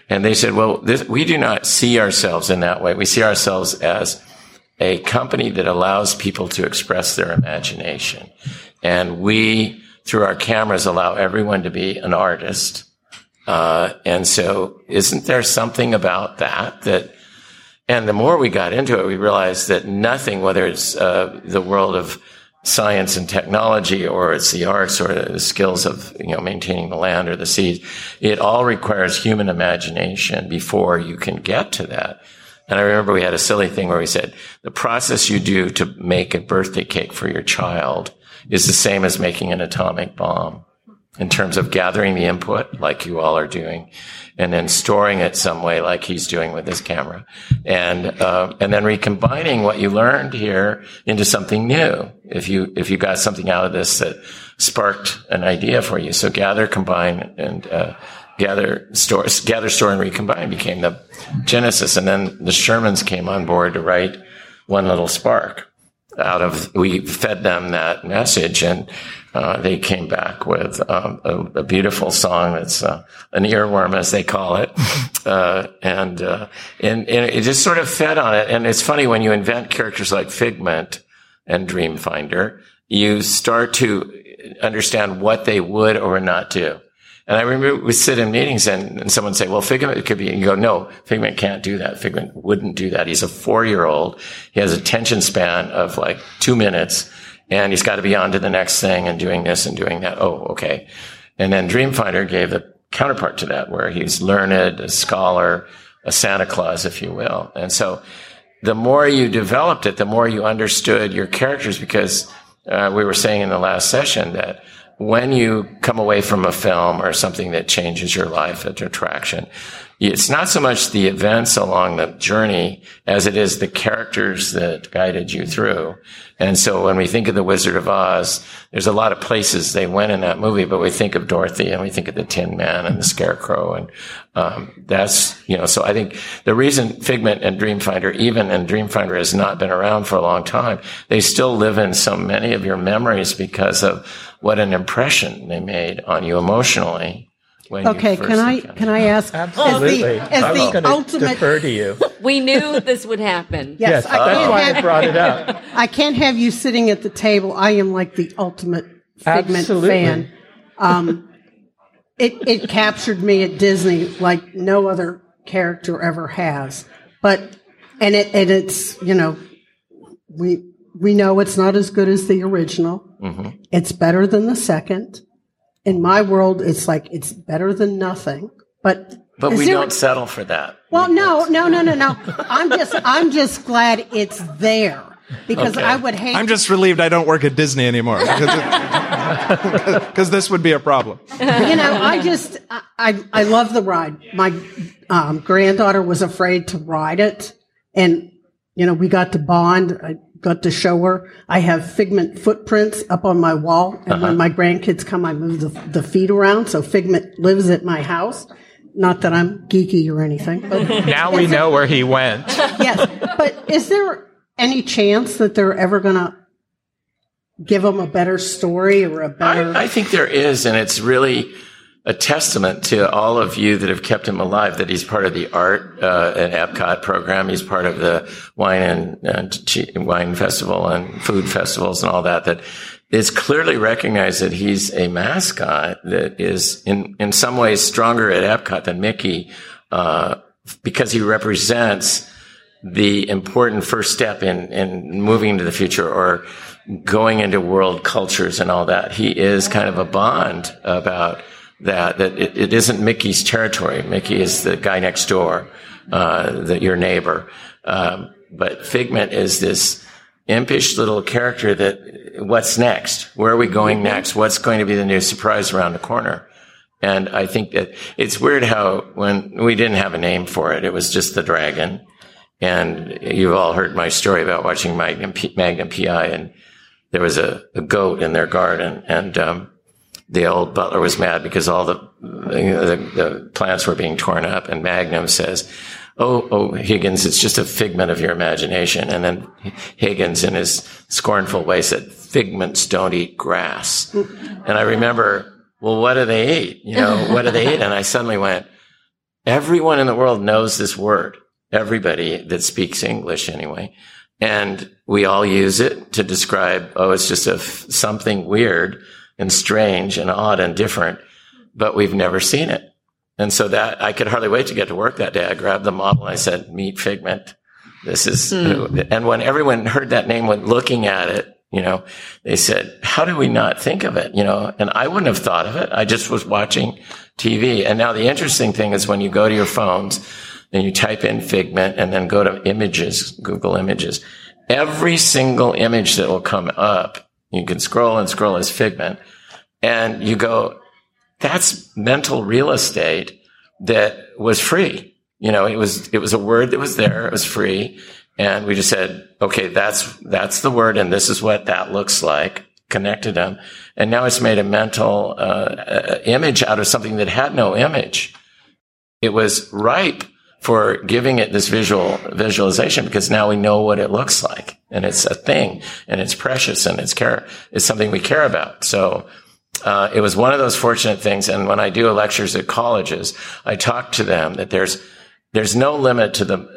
And they said well this, we do not see ourselves in that way. We see ourselves as a company that allows people to express their imagination. And we through our cameras allow everyone to be an artist. Uh, and so isn't there something about that that and the more we got into it we realized that nothing whether it's uh, the world of science and technology or it's the arts or the skills of you know maintaining the land or the seas it all requires human imagination before you can get to that. And i remember we had a silly thing where we said the process you do to make a birthday cake for your child is the same as making an atomic bomb in terms of gathering the input like you all are doing and then storing it some way like he's doing with his camera. And uh, and then recombining what you learned here into something new. If you if you got something out of this that sparked an idea for you. So gather combine and uh, gather store gather store and recombine became the genesis. And then the shermans came on board to write one little spark out of we fed them that message and uh, they came back with um, a, a, beautiful song that's uh, an earworm, as they call it, uh, and, uh, and, and it just sort of fed on it. And it's funny when you invent characters like Figment and Dreamfinder, you start to understand what they would or would not do. And I remember we sit in meetings and, and someone say, well, Figment could be, and you go, no, Figment can't do that. Figment wouldn't do that. He's a four year old. He has a attention span of like two minutes and he's got to be on to the next thing and doing this and doing that. Oh, okay. And then Dreamfinder gave the counterpart to that, where he's learned, a scholar, a Santa Claus, if you will. And so the more you developed it, the more you understood your characters because uh, we were saying in the last session that when you come away from a film or something that changes your life, an attraction, it's not so much the events along the journey as it is the characters that guided you through. And so when we think of the Wizard of Oz, there's a lot of places they went in that movie, but we think of Dorothy and we think of the Tin Man and the Scarecrow. And, um, that's, you know, so I think the reason Figment and Dreamfinder, even and Dreamfinder has not been around for a long time, they still live in so many of your memories because of what an impression they made on you emotionally okay, can I can I ask? Absolutely. As the, as the ultimate, defer to you. We knew this would happen. Yes, yes I that's why have, I brought it up. I can't have you sitting at the table. I am like the ultimate Figment Absolutely. fan. Um, it it captured me at Disney like no other character ever has. But and it and it's you know we we know it's not as good as the original. Mm-hmm. It's better than the second in my world, it's like it's better than nothing. But but we don't settle for that. Well, we no, no, no, no, no. I'm just I'm just glad it's there because okay. I would hate. I'm just relieved I don't work at Disney anymore because this would be a problem. You know, I just I I love the ride. My um, granddaughter was afraid to ride it, and you know we got to bond. I, got to show her. I have Figment footprints up on my wall, and uh-huh. when my grandkids come, I move the, the feet around. So Figment lives at my house. Not that I'm geeky or anything. But now we know where he went. yes, but is there any chance that they're ever going to give him a better story or a better? I, I think there is, and it's really a testament to all of you that have kept him alive that he's part of the art uh, and Epcot program. He's part of the wine and, and wine festival and food festivals and all that. That it's clearly recognized that he's a mascot that is in in some ways stronger at Epcot than Mickey uh, because he represents the important first step in in moving into the future or going into world cultures and all that. He is kind of a bond about that that it, it isn't Mickey's territory. Mickey is the guy next door, uh, that your neighbor. Um, but Figment is this impish little character that what's next? Where are we going next? What's going to be the new surprise around the corner? And I think that it's weird how when we didn't have a name for it, it was just the dragon. And you've all heard my story about watching Magnum, P- Magnum PI and there was a, a goat in their garden and, um, the old butler was mad because all the, the, the plants were being torn up. And Magnum says, Oh, oh, Higgins, it's just a figment of your imagination. And then Higgins, in his scornful way, said, Figments don't eat grass. and I remember, well, what do they eat? You know, what do they eat? And I suddenly went, everyone in the world knows this word. Everybody that speaks English anyway. And we all use it to describe, oh, it's just a something weird and strange and odd and different, but we've never seen it. And so that I could hardly wait to get to work that day. I grabbed the model. I said, meet Figment. This is, mm. and when everyone heard that name, when looking at it, you know, they said, how do we not think of it? You know, and I wouldn't have thought of it. I just was watching TV. And now the interesting thing is when you go to your phones and you type in Figment and then go to images, Google images, every single image that will come up you can scroll and scroll as Figment and you go, that's mental real estate that was free. You know, it was, it was a word that was there. It was free. And we just said, okay, that's, that's the word. And this is what that looks like. Connected them. And now it's made a mental, uh, image out of something that had no image. It was ripe for giving it this visual visualization because now we know what it looks like and it's a thing and it's precious and it's care it's something we care about. So uh, it was one of those fortunate things and when i do lectures at colleges i talk to them that there's there's no limit to the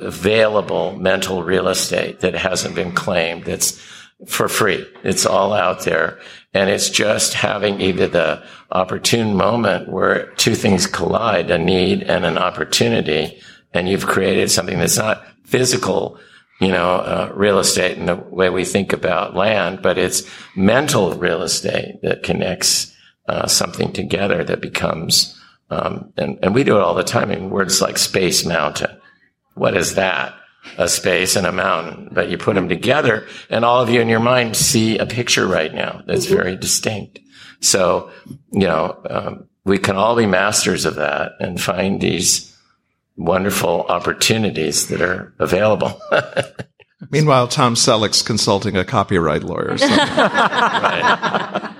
available mental real estate that hasn't been claimed. That's for free. It's all out there. And it's just having either the opportune moment where two things collide, a need and an opportunity. And you've created something that's not physical, you know, uh, real estate and the way we think about land, but it's mental real estate that connects uh, something together that becomes, um, and, and we do it all the time in words like space mountain. What is that? a space and a mountain, but you put them together and all of you in your mind see a picture right now that's mm-hmm. very distinct. So, you know, um, we can all be masters of that and find these wonderful opportunities that are available. Meanwhile, Tom Selleck's consulting a copyright lawyer. So. right.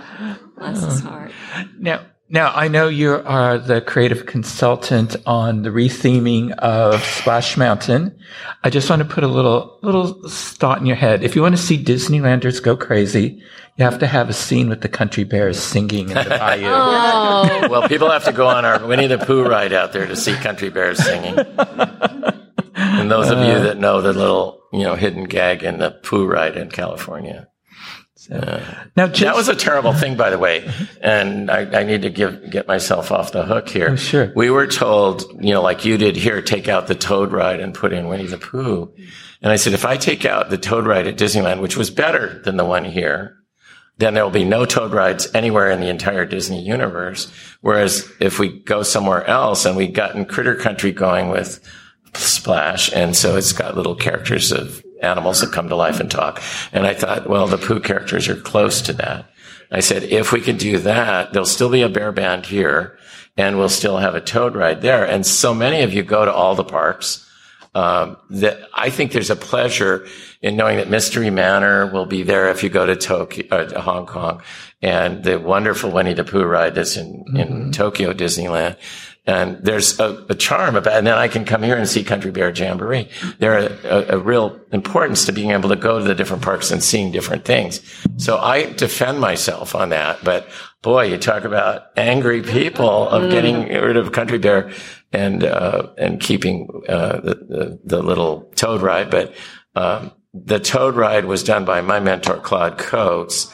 Bless his heart. Now, now I know you are the creative consultant on the retheming of Splash Mountain. I just want to put a little little thought in your head. If you want to see Disneylanders go crazy, you have to have a scene with the country bears singing in the bayou. Oh, well, people have to go on our Winnie the Pooh ride out there to see country bears singing. And those of you uh. that know the little, you know, hidden gag in the Pooh ride in California. Now, just, That was a terrible thing, by the way, and I, I need to give get myself off the hook here. Oh, sure. We were told, you know, like you did here, take out the Toad ride and put in Winnie the Pooh. And I said, if I take out the Toad ride at Disneyland, which was better than the one here, then there will be no Toad rides anywhere in the entire Disney universe. Whereas if we go somewhere else and we got in Critter Country going with Splash, and so it's got little characters of animals that come to life and talk. And I thought, well, the Pooh characters are close to that. I said, if we can do that, there'll still be a bear band here and we'll still have a toad ride there. And so many of you go to all the parks. Um, that I think there's a pleasure in knowing that Mystic Manor will be there if you go to Tokyo, uh, to Hong Kong, and the wonderful Winnie the Pooh ride that's in, in Tokyo Disneyland. And there's a, a charm about, and then I can come here and see Country Bear Jamboree. There are a, a real importance to being able to go to the different parks and seeing different things. So I defend myself on that. But boy, you talk about angry people of getting rid of Country Bear and uh, and keeping uh, the, the the little Toad ride. But um, the Toad ride was done by my mentor Claude Coats.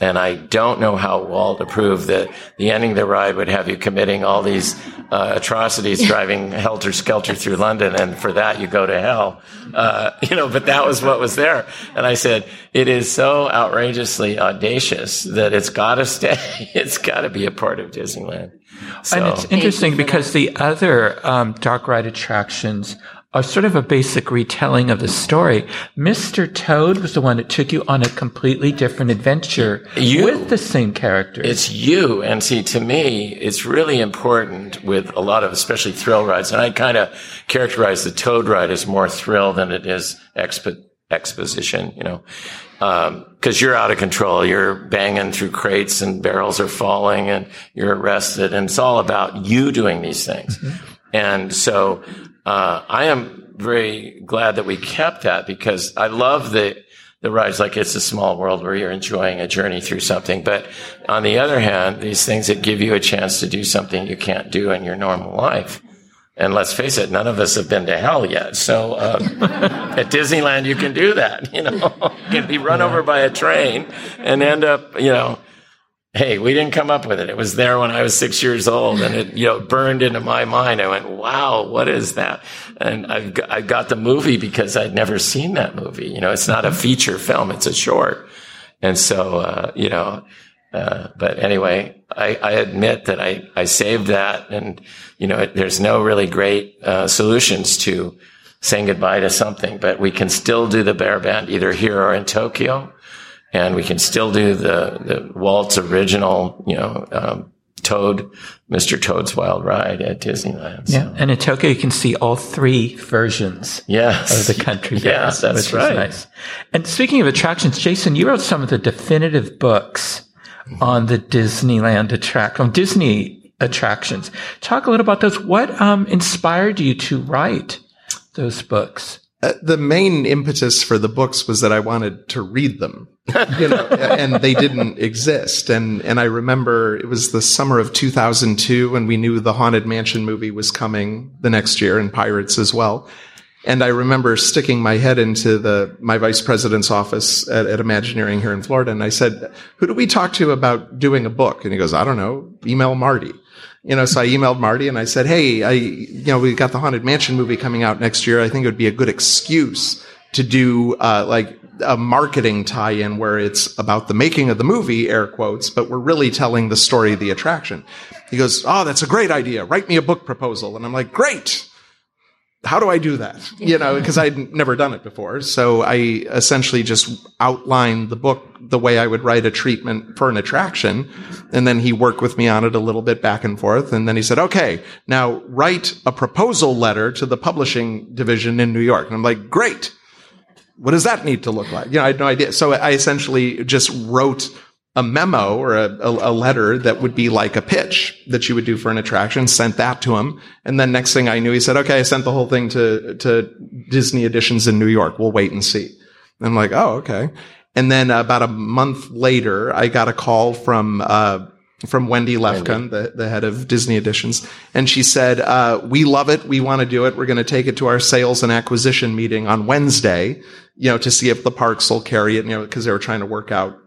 And I don't know how Walt approved that the ending of the ride would have you committing all these uh, atrocities, driving helter skelter through London, and for that you go to hell. Uh, you know, but that was what was there. And I said, it is so outrageously audacious that it's got to stay. It's got to be a part of Disneyland. So, and it's interesting because the other um, dark ride attractions are sort of a basic retelling of the story. Mr. Toad was the one that took you on a completely different adventure You. with the same characters. It's you. And see, to me, it's really important with a lot of, especially thrill rides. And I kind of characterize the Toad ride as more thrill than it is expo- exposition, you know. Um, cause you're out of control. You're banging through crates and barrels are falling and you're arrested. And it's all about you doing these things. And so, uh, I am very glad that we kept that because I love the, the rides like it's a small world where you're enjoying a journey through something. But on the other hand, these things that give you a chance to do something you can't do in your normal life. And let's face it, none of us have been to hell yet. So uh, at Disneyland, you can do that. You know, you can be run over by a train and end up, you know, hey, we didn't come up with it. It was there when I was six years old, and it you know burned into my mind. I went, wow, what is that? And I've got, I got the movie because I'd never seen that movie. You know, it's not a feature film; it's a short. And so, uh, you know, uh, but anyway, I, I admit that I, I saved that and, you know, it, there's no really great, uh, solutions to saying goodbye to something, but we can still do the bear band either here or in Tokyo. And we can still do the, the Walt's original, you know, um, Toad, Mr. Toad's Wild Ride at Disneyland. So, yeah. And in Tokyo, you can see all three versions Yes. of the country. Yes, bear, that's which right. Is nice. And speaking of attractions, Jason, you wrote some of the definitive books on the Disneyland attract, on Disney attractions. Talk a little about those. What um, inspired you to write those books? Uh, the main impetus for the books was that I wanted to read them, you know, and they didn't exist. And, and I remember it was the summer of 2002 when we knew the Haunted Mansion movie was coming the next year and Pirates as well. And I remember sticking my head into the, my vice president's office at, at Imagineering here in Florida. And I said, who do we talk to about doing a book? And he goes, I don't know, email Marty. You know, so I emailed Marty and I said, Hey, I, you know, we got the Haunted Mansion movie coming out next year. I think it would be a good excuse to do, uh, like a marketing tie-in where it's about the making of the movie, air quotes, but we're really telling the story of the attraction. He goes, Oh, that's a great idea. Write me a book proposal. And I'm like, great. how do I do that? You know, because I'd never done it before. So I essentially just outlined the book the way I would write a treatment for an attraction. And then he worked with me on it a little bit back and forth. And then he said, okay, now write a proposal letter to the publishing division in New York. And I'm like, great. What does that need to look like? You know, I had no idea. So I essentially just wrote a memo or a, a, letter that would be like a pitch that you would do for an attraction, sent that to him. And then next thing I knew, he said, okay, I sent the whole thing to, to Disney editions in New York. We'll wait and see. And I'm like, oh, okay. And then about a month later, I got a call from, uh, from Wendy Lefkin, the, the head of Disney Editions. And she said, uh, we love it. We want to do it. We're going to take it to our sales and acquisition meeting on Wednesday, you know, to see if the parks will carry it, you know, because they were trying to work out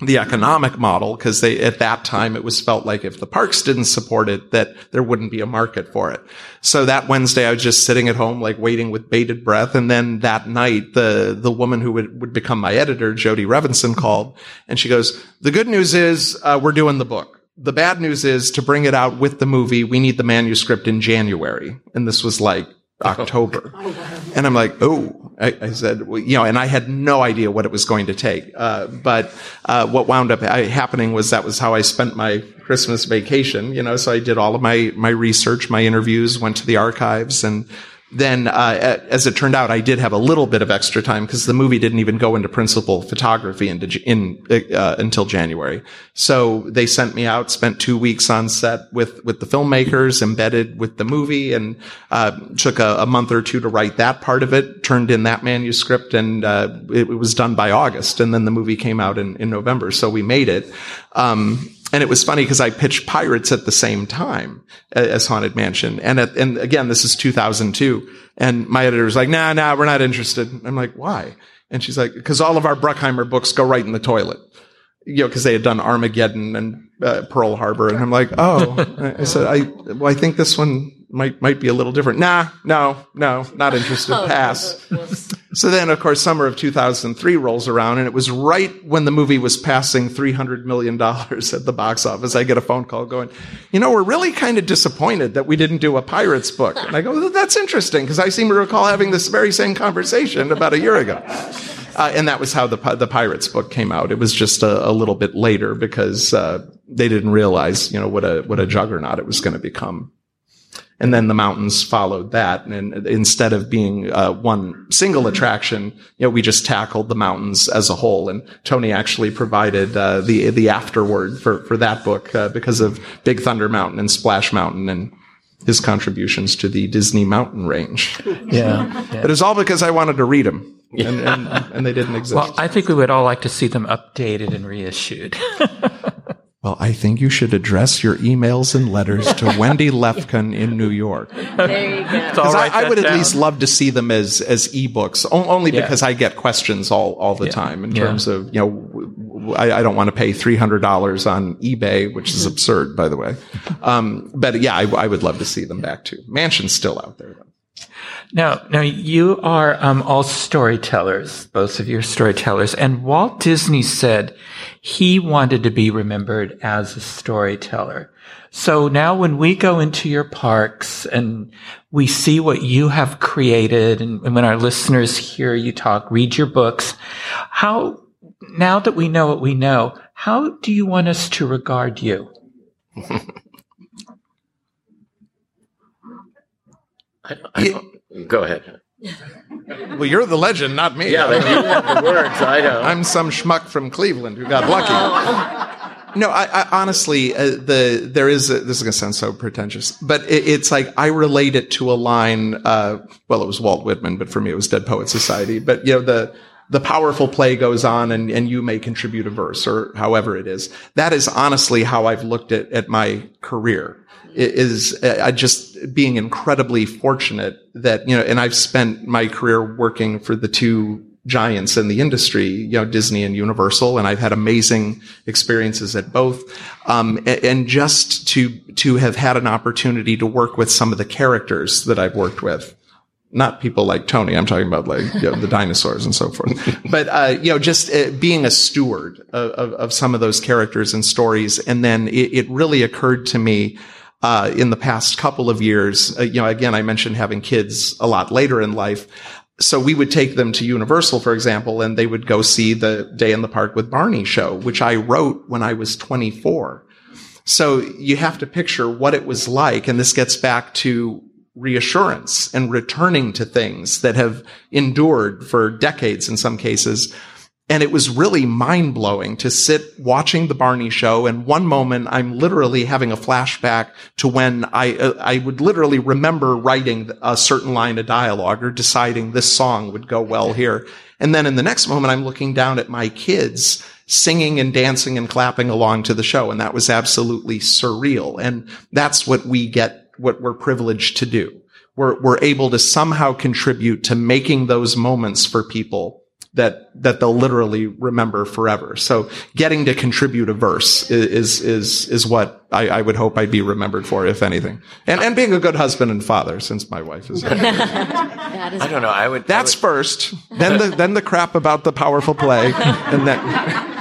the economic model because they at that time it was felt like if the parks didn't support it that there wouldn't be a market for it. So that wednesday i was just sitting at home like waiting with bated breath and then that night the the woman who would, would become my editor jody revenson called and she goes the good news is uh, we're doing the book. The bad news is to bring it out with the movie we need the manuscript in january. And this was like October. And I'm like, oh, I, I said, well, you know, and I had no idea what it was going to take. Uh, but uh, what wound up happening was that was how I spent my Christmas vacation. You know, so I did all of my my research, my interviews, went to the archives, and then uh, as it turned out, I did have a little bit of extra time because the movie didn't even go into principal photography into, in, uh, until January. So they sent me out, spent two weeks on set with with the filmmakers, embedded with the movie, and uh, took a, a, month or two to write that part of it. Turned in that manuscript, and uh, it, it, was done by August, and then the movie came out in, in November. So we made it. Um, and it was funny because I pitched Pirates at the same time as Haunted Mansion. And at, and again, this is 2002. And my editor was like, nah, nah, we're not interested. I'm like, why? And she's like, because all of our Bruckheimer books go right in the toilet. You know, because they had done Armageddon and uh, Pearl Harbor. And I'm like, oh, I said, I, well, I think this one might might be a little different. Nah, no, no, not interested. Oh, Pass. so then, of course, summer of 2003 rolls around, and it was right when the movie was passing 300 million dollars at the box office. I get a phone call going, you know, we're really kind of disappointed that we didn't do a Pirates book. And I go, well, that's interesting because I seem to recall having this very same conversation about a year ago. Uh, and that was how the the Pirates book came out. It was just a, a little bit later because uh, they didn't realize, you know, what a what a juggernaut it was going to become and then the mountains followed that. And instead of being uh, one single attraction, you know, we just tackled the mountains as a whole. And Tony actually provided uh, the the afterword for for that book uh, because of Big Thunder Mountain and Splash Mountain and his contributions to the Disney mountain range. Yeah, yeah. it was all because I wanted to read them. And, and, and, they didn't exist. Well, I think we would all like to see them updated and reissued. Well, I think you should address your emails and letters to Wendy Lefkin in New York. There you go. Because I, I, would down. at least love to see them as as ebooks, only yeah. because I get questions all all the yeah. time in terms of you know I, I don't want to pay three hundred dollars on eBay, which is absurd, by the way. Um, but yeah, I, I, would love to see them back too. Mansion's still out there. Now, now you are um, all storytellers, both of you are storytellers, and Walt Disney said he wanted to be remembered as a storyteller. So now when we go into your parks and we see what you have created and, and when our listeners hear you talk, read your books, how, now that we know what we know, how do you want us to regard you? I, I Go ahead. Well, you're the legend, not me. Yeah, but you have the words. I don't. I'm some schmuck from Cleveland who got lucky. No, I, I honestly, uh, the there is a, this is going to sound so pretentious, but it, it's like I relate it to a line. Uh, well, it was Walt Whitman, but for me, it was Dead Poet Society. But you know the the powerful play goes on and, and you may contribute a verse or however it is. That is honestly how I've looked at, at my career is uh, just being incredibly fortunate that, you know, and I've spent my career working for the two giants in the industry, you know, Disney and Universal, and I've had amazing experiences at both. Um, and just to, to have had an opportunity to work with some of the characters that I've worked with. Not people like Tony. I'm talking about like you know, the dinosaurs and so forth. But uh, you know, just uh, being a steward of, of, of, some of those characters and stories, and then it, it really occurred to me uh, in the past couple of years. Uh, you know, again, I mentioned having kids a lot later in life. So we would take them to Universal, for example, and they would go see the Day in the Park with Barney show, which I wrote when I was 24. So you have to picture what it was like. And this gets back to reassurance and returning to things that have endured for decades in some cases. And it was really mind blowing to sit watching the Barney show. And one moment I'm literally having a flashback to when I, uh, I would literally remember writing a certain line of dialogue or deciding this song would go well here. And then in the next moment, I'm looking down at my kids singing and dancing and clapping along to the show. And that was absolutely surreal. And that's what we get, what we're privileged to do. We're, we're able to somehow contribute to making those moments for people that that they'll literally remember forever. So getting to contribute a verse is is is what I, I would hope I'd be remembered for, if anything, and and being a good husband and father, since my wife is. I don't know. I would. That's I would, first. Then the then the crap about the powerful play, and then.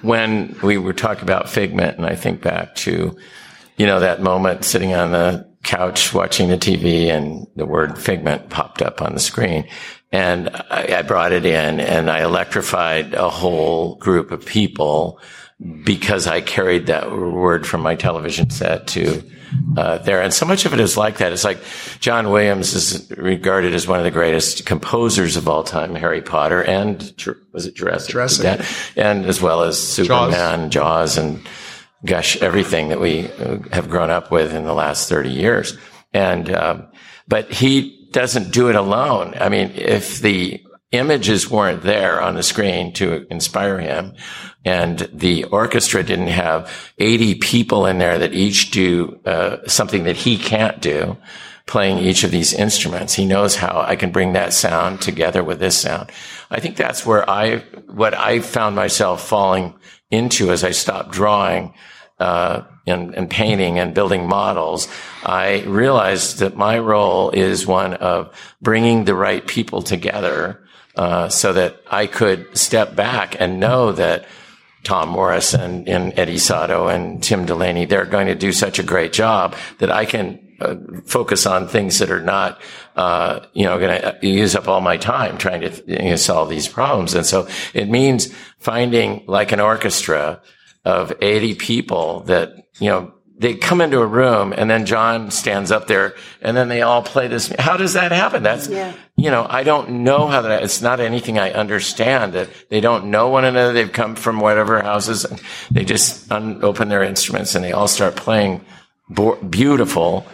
When we were talking about Figment, and I think back to, you know, that moment sitting on the couch watching the TV and the word Figment popped up on the screen and I, I brought it in and I electrified a whole group of people because I carried that word from my television set to uh, there. And so much of it is like that. It's like John Williams is regarded as one of the greatest composers of all time, Harry Potter and was it Jurassic? Jurassic. And as well as Superman, Jaws, Jaws and gosh, everything that we uh, have grown up with in the last 30 years. And, um, but he doesn't do it alone. I mean, if the images weren't there on the screen to inspire him and the orchestra didn't have 80 people in there that each do uh, something that he can't do playing each of these instruments he knows how i can bring that sound together with this sound i think that's where i what i found myself falling into as i stopped drawing uh, and, and, painting and building models, I realized that my role is one of bringing the right people together uh, so that I could step back and know that Tom Morris and, and Eddie Sotto and Tim Delaney, they're going to do such a great job that I can uh, focus on things that are not, uh, you know, going to use up all my time trying to you know, solve these problems. And so it means finding like an orchestra of 80 people that, you know, they come into a room and then John stands up there and then they all play this. How does that happen? That's, yeah. you know, I don't know how that, it's not anything I understand that they don't know one another. They've come from whatever houses and they just un- open their instruments and they all start playing bo- beautiful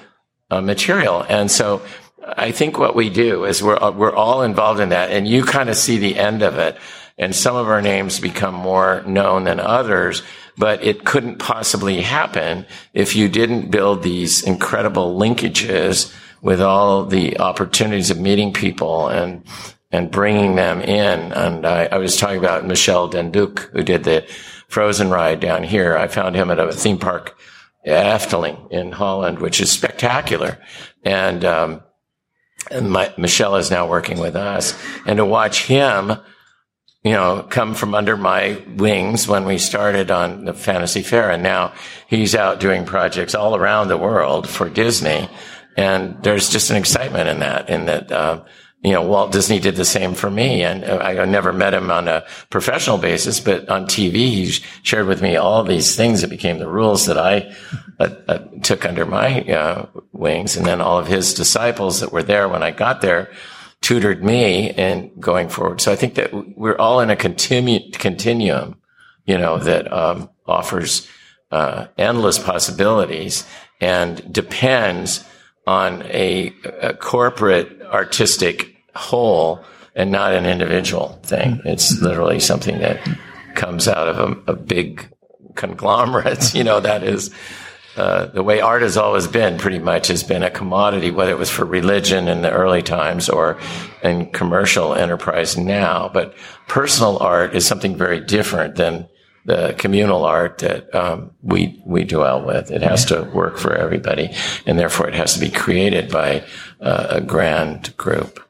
uh, material. And so I think what we do is we're, we're all involved in that and you kind of see the end of it and some of our names become more known than others but it couldn't possibly happen if you didn't build these incredible linkages with all the opportunities of meeting people and and bringing them in. And I, I was talking about Michel den Dulk, who did the Frozen ride down here. I found him at a theme park, Efteling in Holland, which is spectacular. And um, and my, Michel is now working with us, and to watch him you know, come from under my wings when we started on the Fantasy Fair. And now he's out doing projects all around the world for Disney. And there's just an excitement in that, in that, uh, you know, Walt Disney did the same for me. And I never met him on a professional basis, but on TV, he shared with me all these things that became the rules that I uh, uh, took under my uh, wings. And then all of his disciples that were there when I got there tutored me and going forward. So I think that we're all in a continu- continuum, you know, that um, offers uh, endless possibilities and depends on a, a, corporate artistic whole and not an individual thing. It's literally something that comes out of a, a big conglomerate, you know, that is uh, the way art has always been pretty much has been a commodity, whether it was for religion in the early times or in commercial enterprise now. But personal art is something very different than the communal art that um, we we dwell with. It has to work for everybody, and therefore it has to be created by uh, a grand group.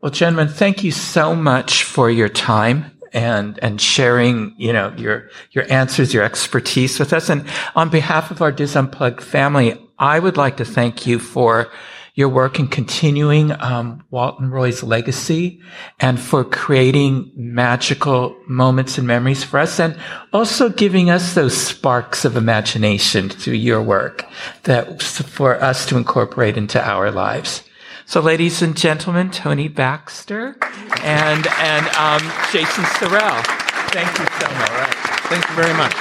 Well, gentlemen, thank you so much for your time and and sharing, you know, your your answers, your expertise with us. And on behalf of our DIS Unplugged family, I would like to thank you for your work in continuing um, Walt and Roy's legacy and for creating magical moments and memories for us and also giving us those sparks of imagination through your work that for us to incorporate into our lives. So, ladies and gentlemen, Tony Baxter and and um, Jason Surrell. Thank you so much. All right. Thank you very much.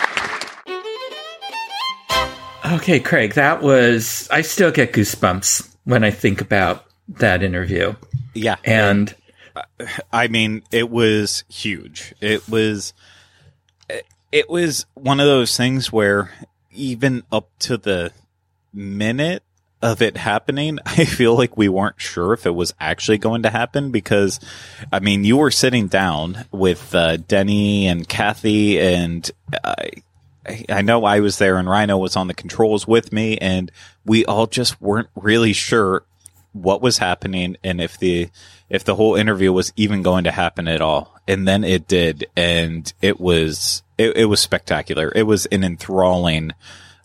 Okay, Craig, that was. I still get goosebumps when I think about that interview. Yeah. And I mean, it was huge. It was it was one of those things where even up to the minute of it happening, I feel like we weren't sure if it was actually going to happen because, I mean, you were sitting down with uh, Denny and Kathy, and I, I know I was there, and Rhino was on the controls with me, and we all just weren't really sure what was happening and if the if the whole interview was even going to happen at all. And then it did, and it was it, it was spectacular. It was an enthralling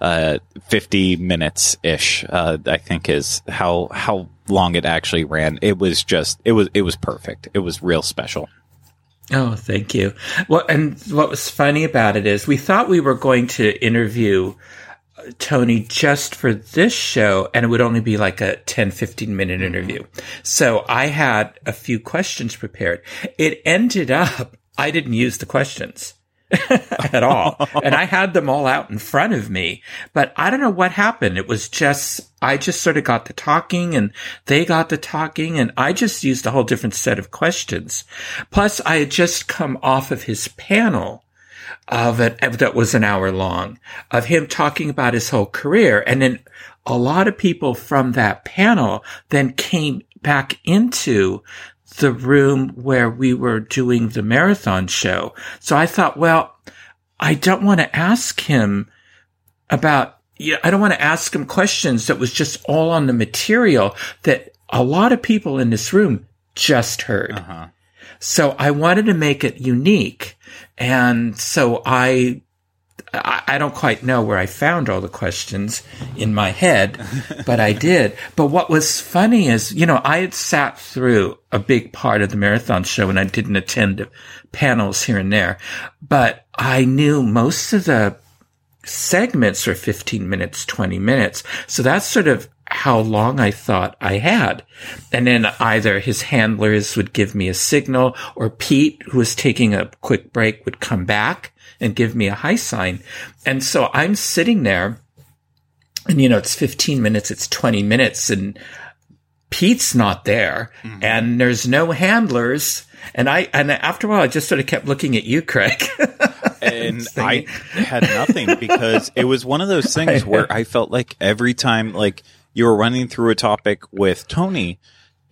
uh, 50 minutes ish, uh, I think is how, how long it actually ran. It was just, it was, it was perfect. It was real special. Oh, thank you. Well, and what was funny about it is we thought we were going to interview Tony just for this show and it would only be like a 10, 15 minute interview. So I had a few questions prepared. It ended up, I didn't use the questions. at all. and I had them all out in front of me, but I don't know what happened. It was just, I just sort of got the talking and they got the talking and I just used a whole different set of questions. Plus I had just come off of his panel of it that was an hour long of him talking about his whole career. And then a lot of people from that panel then came back into the room where we were doing the marathon show. So I thought, well, I don't want to ask him about, yeah, I don't want to ask him questions that was just all on the material that a lot of people in this room just heard. Uh-huh. So I wanted to make it unique. And so I I don't quite know where I found all the questions in my head, but I did. But what was funny is, you know, I had sat through a big part of the marathon show and I didn't attend panels here and there, but I knew most of the segments are 15 minutes, 20 minutes. So that's sort of how long I thought I had. And then either his handlers would give me a signal or Pete, who was taking a quick break, would come back and give me a high sign. And so I'm sitting there and, you know, it's 15 minutes, it's 20 minutes and Pete's not there mm-hmm. and there's no handlers. And I, and after a while, I just sort of kept looking at you, Craig. and I had nothing because it was one of those things where I felt like every time, like you were running through a topic with Tony,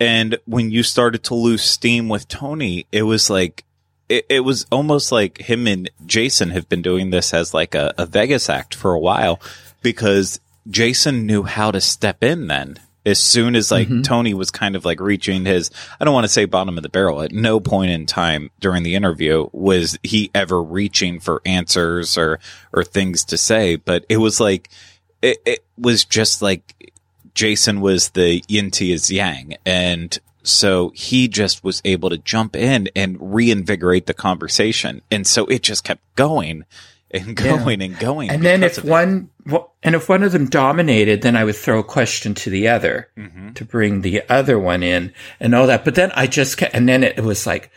and when you started to lose steam with Tony, it was like it, it, was almost like him and Jason have been doing this as like a, a Vegas act for a while because Jason knew how to step in then. As soon as like mm-hmm. Tony was kind of like reaching his, I don't want to say bottom of the barrel. At no point in time during the interview was he ever reaching for answers or, or things to say, but it was like, it, it was just like Jason was the yin to his yang and so he just was able to jump in and reinvigorate the conversation. And so it just kept going and going yeah. and going. And then if one, and if one of them dominated, then I would throw a question to the other mm-hmm. to bring the other one in and all that. But then I just, kept, and then it was like,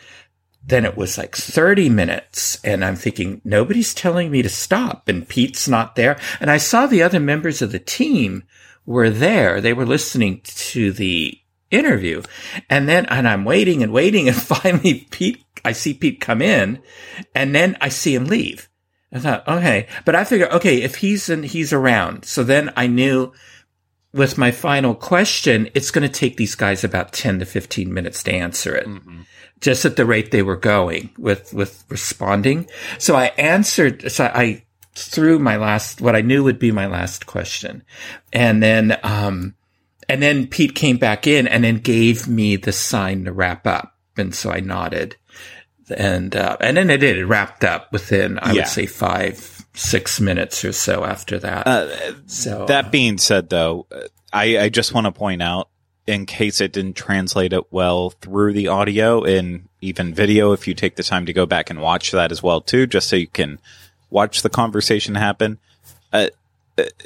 then it was like 30 minutes and I'm thinking, nobody's telling me to stop and Pete's not there. And I saw the other members of the team were there. They were listening to the interview. And then, and I'm waiting and waiting. And finally, Pete, I see Pete come in and then I see him leave. I thought, okay, but I figured, okay, if he's in, he's around. So then I knew with my final question, it's going to take these guys about 10 to 15 minutes to answer it. Mm-hmm. Just at the rate they were going with, with responding. So I answered, so I threw my last, what I knew would be my last question. And then, um, and then Pete came back in and then gave me the sign to wrap up. And so I nodded. and uh, and then it did. It wrapped up within, I Yeah. would say, five six minutes or so after that. Uh, so That being said, though, I, I just want to point out, in case it didn't translate it well through the audio and even video, if you take the time to go back and watch that as well too, just so you can watch the conversation happen. Uh,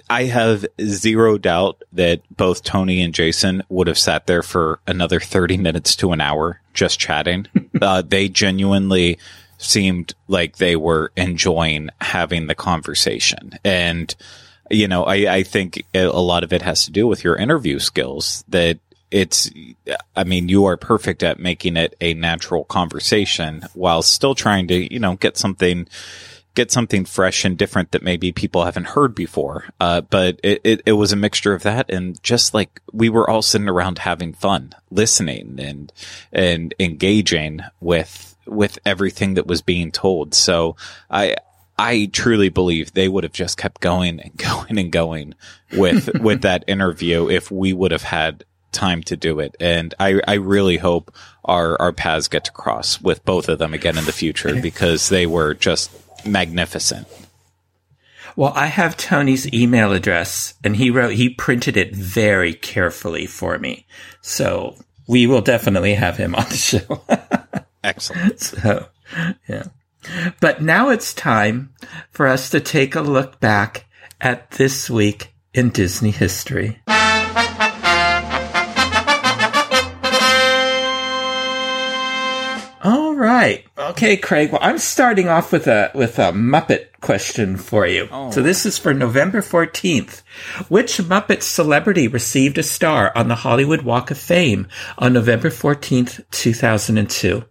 I have zero doubt that both Tony and Jason would have sat there for another 30 minutes to an hour just chatting. uh, they genuinely seemed like they were enjoying having the conversation. And, you know, I, I think a lot of it has to do with your interview skills that it's, I mean, you are perfect at making it a natural conversation while still trying to, you know, get something get something fresh and different that maybe people haven't heard before. Uh, but it, it, it was a mixture of that and just like we were all sitting around having fun, listening and, and engaging with, with everything that was being told. So I, I truly believe they would have just kept going and going and going with, with that interview if we would have had time to do it. And I, I really hope our, our paths get to cross with both of them again in the future because they were just magnificent. Well, I have Tony's email address and he wrote, he printed it very carefully for me. So we will definitely have him on the show. Excellent. so, yeah. But now it's time for us to take a look back at this week in Disney history. Right. Okay, Craig. Well, I'm starting off with a with a Muppet question for you. So this is for November 14th. Which Muppet celebrity received a star on the Hollywood Walk of Fame on November 14th, 2002?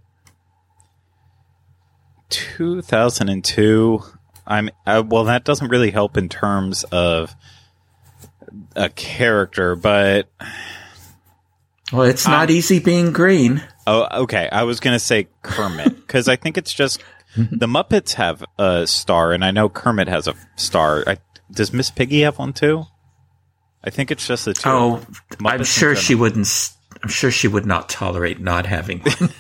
2002. I'm, uh, well, that doesn't really help in terms of a character, but Well, it's not easy being green. Oh, okay. I was going to say Kermit because I think it's just the Muppets have a star, and I know Kermit has a star. I, does Miss Piggy have one too? I think it's just the two. Oh, Muppets I'm sure she wouldn't. I'm sure she would not tolerate not having one.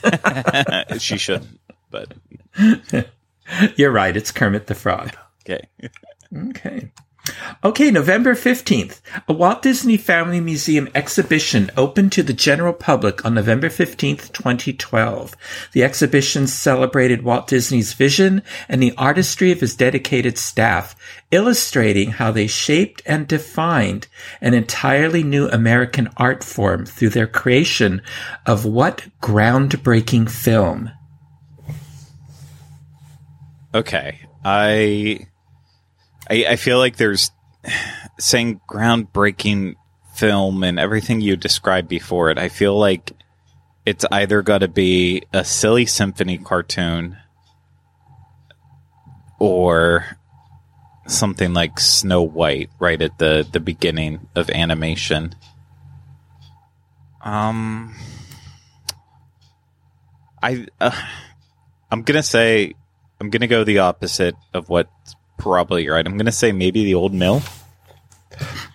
she shouldn't, but You're right. It's Kermit the Frog. okay. Okay. Okay, November 15th. A Walt Disney Family Museum exhibition opened to the general public on November 15th, 2012. The exhibition celebrated Walt Disney's vision and the artistry of his dedicated staff, illustrating how they shaped and defined an entirely new American art form through their creation of what groundbreaking film? Okay. I, I I feel like there's saying groundbreaking film and everything you described before it. I feel like it's either got to be a silly symphony cartoon or something like Snow White right at the the beginning of animation. Um I uh, I'm going to say I'm going to go the opposite of what's probably right. I'm going to say maybe the old mill.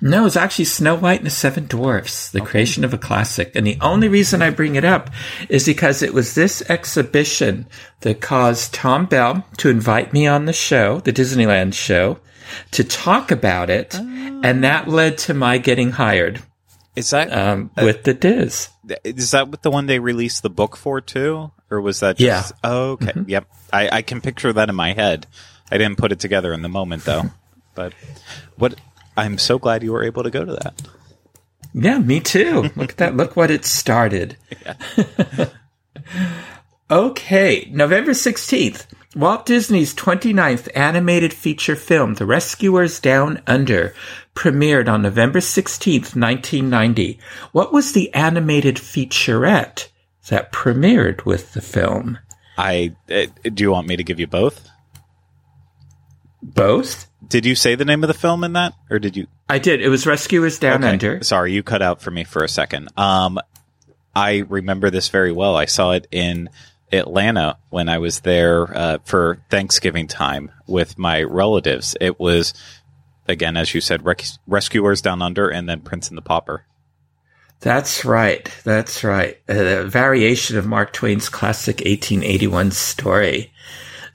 No, it's actually Snow White and the Seven Dwarfs, the creation of a classic. And the only reason I bring it up is because it was this exhibition that caused Tom Bell to invite me on the show, the Disneyland show, to talk about it. And that led to my getting hired Is that um, with the Diz. is that what the one they released the book for too, or was that just? Yeah. Oh, okay. Yep. I, I can picture that in my head. I didn't put it together in the moment though. but what I'm so glad you were able to go to that. Yeah, me too. Look at that. Look what it started. okay, November 16th. Walt Disney's 29th animated feature film, The Rescuers Down Under, premiered on November 16th, 1990. What was the animated featurette that premiered with the film? I uh, do you want me to give you both? Both? Did you say the name of the film in that, or did you? I did. It was Rescuers Down Okay. Under. Sorry, you cut out for me for a second. Um, I remember this very well. I saw it in Atlanta when I was there uh, for Thanksgiving time with my relatives. It was, again, as you said, Rec- Rescuers Down Under and then Prince and the Pauper. That's right. That's right. A variation of Mark Twain's classic 1881 story.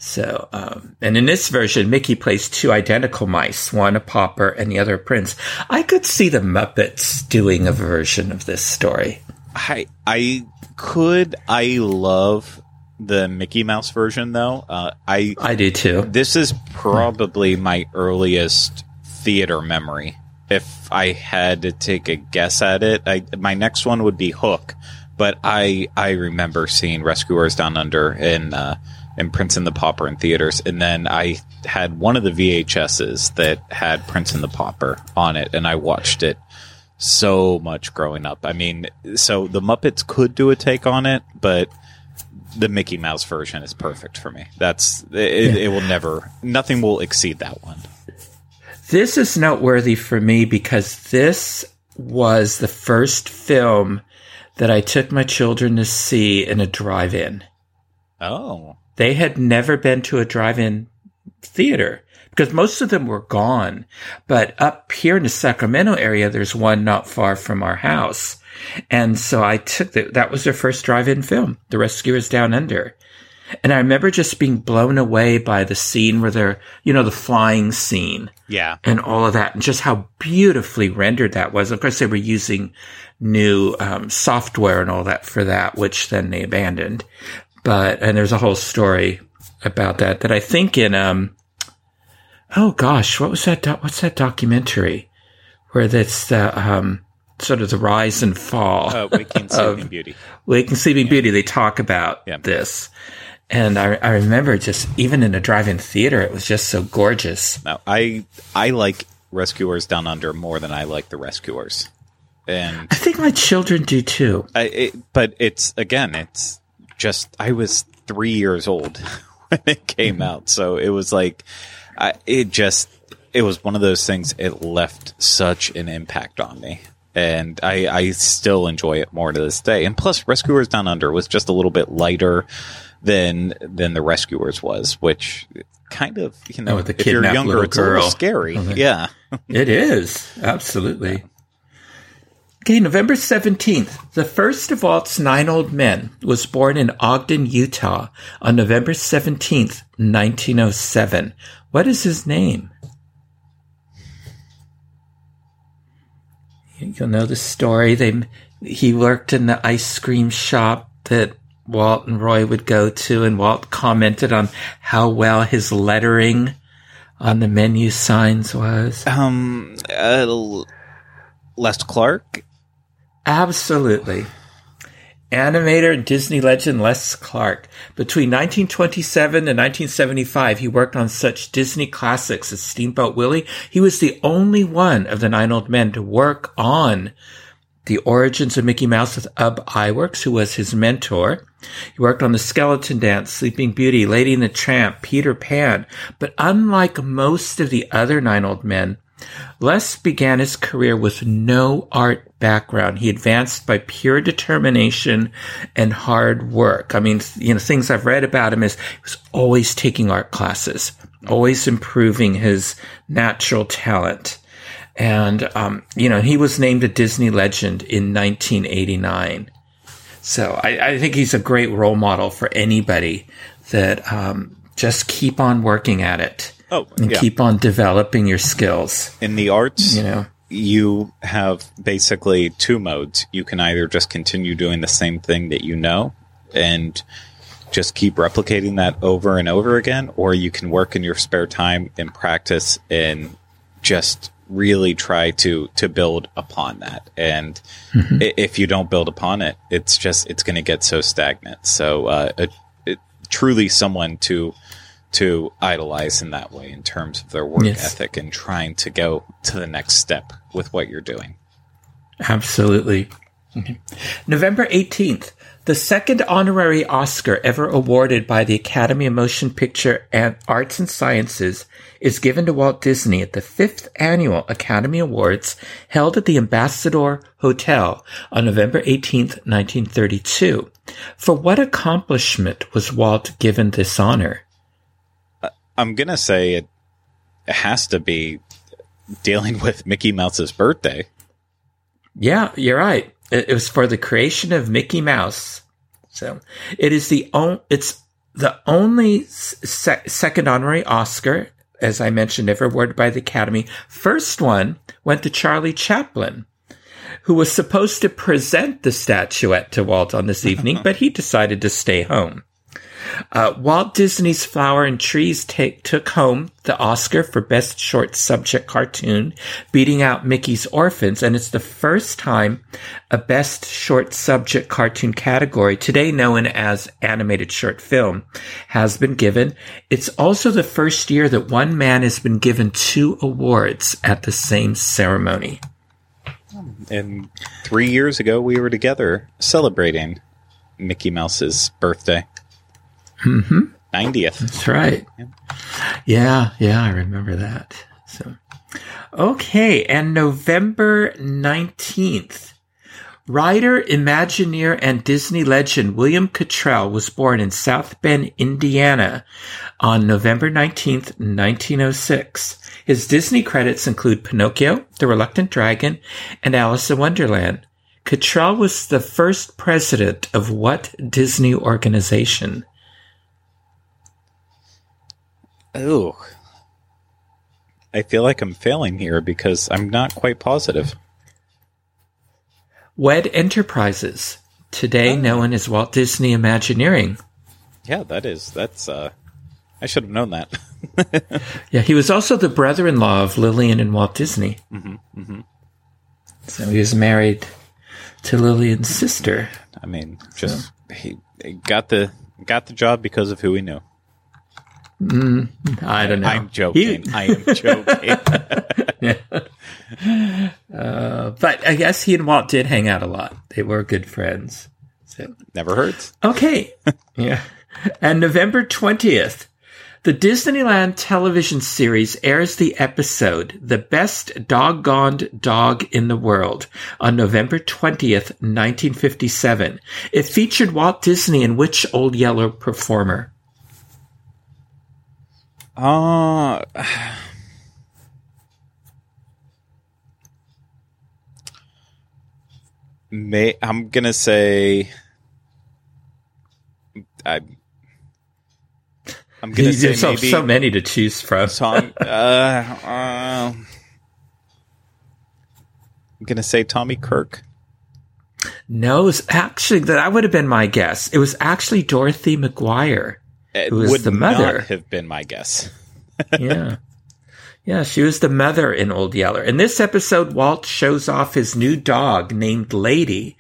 So, um, and in this version, Mickey plays two identical mice, one a pauper and the other a prince. I could see the Muppets doing a version of this story. I I could. I love the Mickey Mouse version though. Uh, I I do too. This is probably my earliest theater memory. If I had to take a guess at it, I, my next one would be Hook. But I I remember seeing Rescuers Down Under and uh, and Prince and the Pauper in theaters, and then I had one of the VHSs that had Prince and the Pauper on it, and I watched it so much growing up. I mean, so the Muppets could do a take on it, but the Mickey Mouse version is perfect for me. That's it, it will never nothing will exceed that one. This is noteworthy for me because this was the first film that I took my children to see in a drive-in. Oh. They had never been to a drive-in theater because most of them were gone. But up here in the Sacramento area, there's one not far from our house. And so I took the, that was their first drive-in film, The Rescuers Down Under. And I remember just being blown away by the scene where they're, you know, the flying scene. Yeah. And all of that and just how beautifully rendered that was. Of course, they were using new um, software and all that for that, which then they abandoned. But, and there's a whole story about that that I think in, um, oh gosh, what was that? Do- what's that documentary where that's the, um, sort of the rise and fall uh, Waking Sleeping Beauty. Waking Sleeping yeah. Beauty. They talk about yeah. this. And I, I remember just even in a drive-in theater, it was just so gorgeous. Now, I I like Rescuers Down Under more than I like the Rescuers, and I think my children do too. I, it, but it's again, it's just I was three years old when it came mm-hmm. out, so it was like I, it just it was one of those things. It left such an impact on me and I, I still enjoy it more to this day. And plus, Rescuers Down Under was just a little bit lighter than than the Rescuers was, which kind of you know, oh, the if you're younger, it's a little scary. Okay. Yeah, it is absolutely. Okay, November 17th, the first of Walt's nine old men was born in Ogden, Utah on November 17th, 1907. What is his name? You'll know the story. They he worked in the ice cream shop that Walt and Roy would go to, and Walt commented on how well his lettering on the menu signs was. Um, uh, Clark. Absolutely. Animator and Disney legend Les Clark. Between 1927 and 1975, he worked on such Disney classics as Steamboat Willie. He was the only one of the nine old men to work on the origins of Mickey Mouse with Ub Iwerks, who was his mentor. He worked on The Skeleton Dance, Sleeping Beauty, Lady and the Tramp, Peter Pan. But unlike most of the other nine old men, Les began his career with no art background. He advanced by pure determination and hard work. I mean, you know, things I've read about him is he was always taking art classes, always improving his natural talent. And, um, you know, he was named a Disney legend in 1989. So I, I think he's a great role model for anybody that um, just keep on working at it. Oh, and yeah. keep on developing your skills. In the arts, you know, you have basically two modes. You can either just continue doing the same thing that you know and just keep replicating that over and over again, or you can work in your spare time and practice and just really try to to build upon that. And mm-hmm. if you don't build upon it, it's just it's going to get so stagnant. So uh, it, it, truly someone to to idolize in that way in terms of their work yes. ethic and trying to go to the next step with what you're doing. Absolutely. November 18th, the second honorary Oscar ever awarded by the Academy of Motion Picture and Arts and Sciences is given to Walt Disney at the fifth annual Academy Awards held at the Ambassador Hotel on November 18th, 1932. For what accomplishment was Walt given this honor? I'm gonna say it, it has to be dealing with Mickey Mouse's birthday. Yeah, you're right. It, it was for the creation of Mickey Mouse. So it is the only, it's the only se- second honorary Oscar, as I mentioned, ever awarded by the Academy. First one went to Charlie Chaplin who was supposed to present the statuette to Walt on this evening, but he decided to stay home. Uh, Walt Disney's Flower and Trees take, took home the Oscar for Best Short Subject Cartoon, beating out Mickey's Orphans, and it's the first time a Best Short Subject Cartoon category, today known as Animated Short Film, has been given. It's also the first year that one man has been given two awards at the same ceremony. And three years ago, we were together celebrating Mickey Mouse's birthday. Mm-hmm. 90th. That's right. Yeah, yeah, I remember that. So, okay, and November 19th, writer, Imagineer, and Disney legend William Cottrell was born in South Bend, Indiana on November 19th, 1906. His Disney credits include Pinocchio, The Reluctant Dragon, and Alice in Wonderland. Cottrell was the first president of what Disney organization? Oh. I feel like I'm failing here because I'm not quite positive. WED Enterprises, today oh. known as Walt Disney Imagineering. Yeah, that is. That's. uh I should have known that. yeah, he was also the brother-in-law of Lillian and Walt Disney. Mm-hmm, mm-hmm. So he was married to Lillian's sister. I mean, just so. he, he got the got the job because of who he knew. Mm, I don't know. I'm joking. He, I am joking. uh, but I guess he and Walt did hang out a lot. They were good friends. So never hurts. Okay. yeah. And November twentieth, the Disneyland television series airs the episode The Best Doggoned Dog in the World on November 20th, 1957. It featured Walt Disney and which Old Yeller performer? Uh, may I'm gonna say I. I'm gonna say so, maybe so many to choose from. Tom, uh, uh, I'm gonna say Tommy Kirk. No, it was actually that would have been my guess. It was actually Dorothy McGuire. It would the mother. have been my guess. yeah. Yeah, she was the mother in Old Yeller. In this episode, Walt shows off his new dog named Lady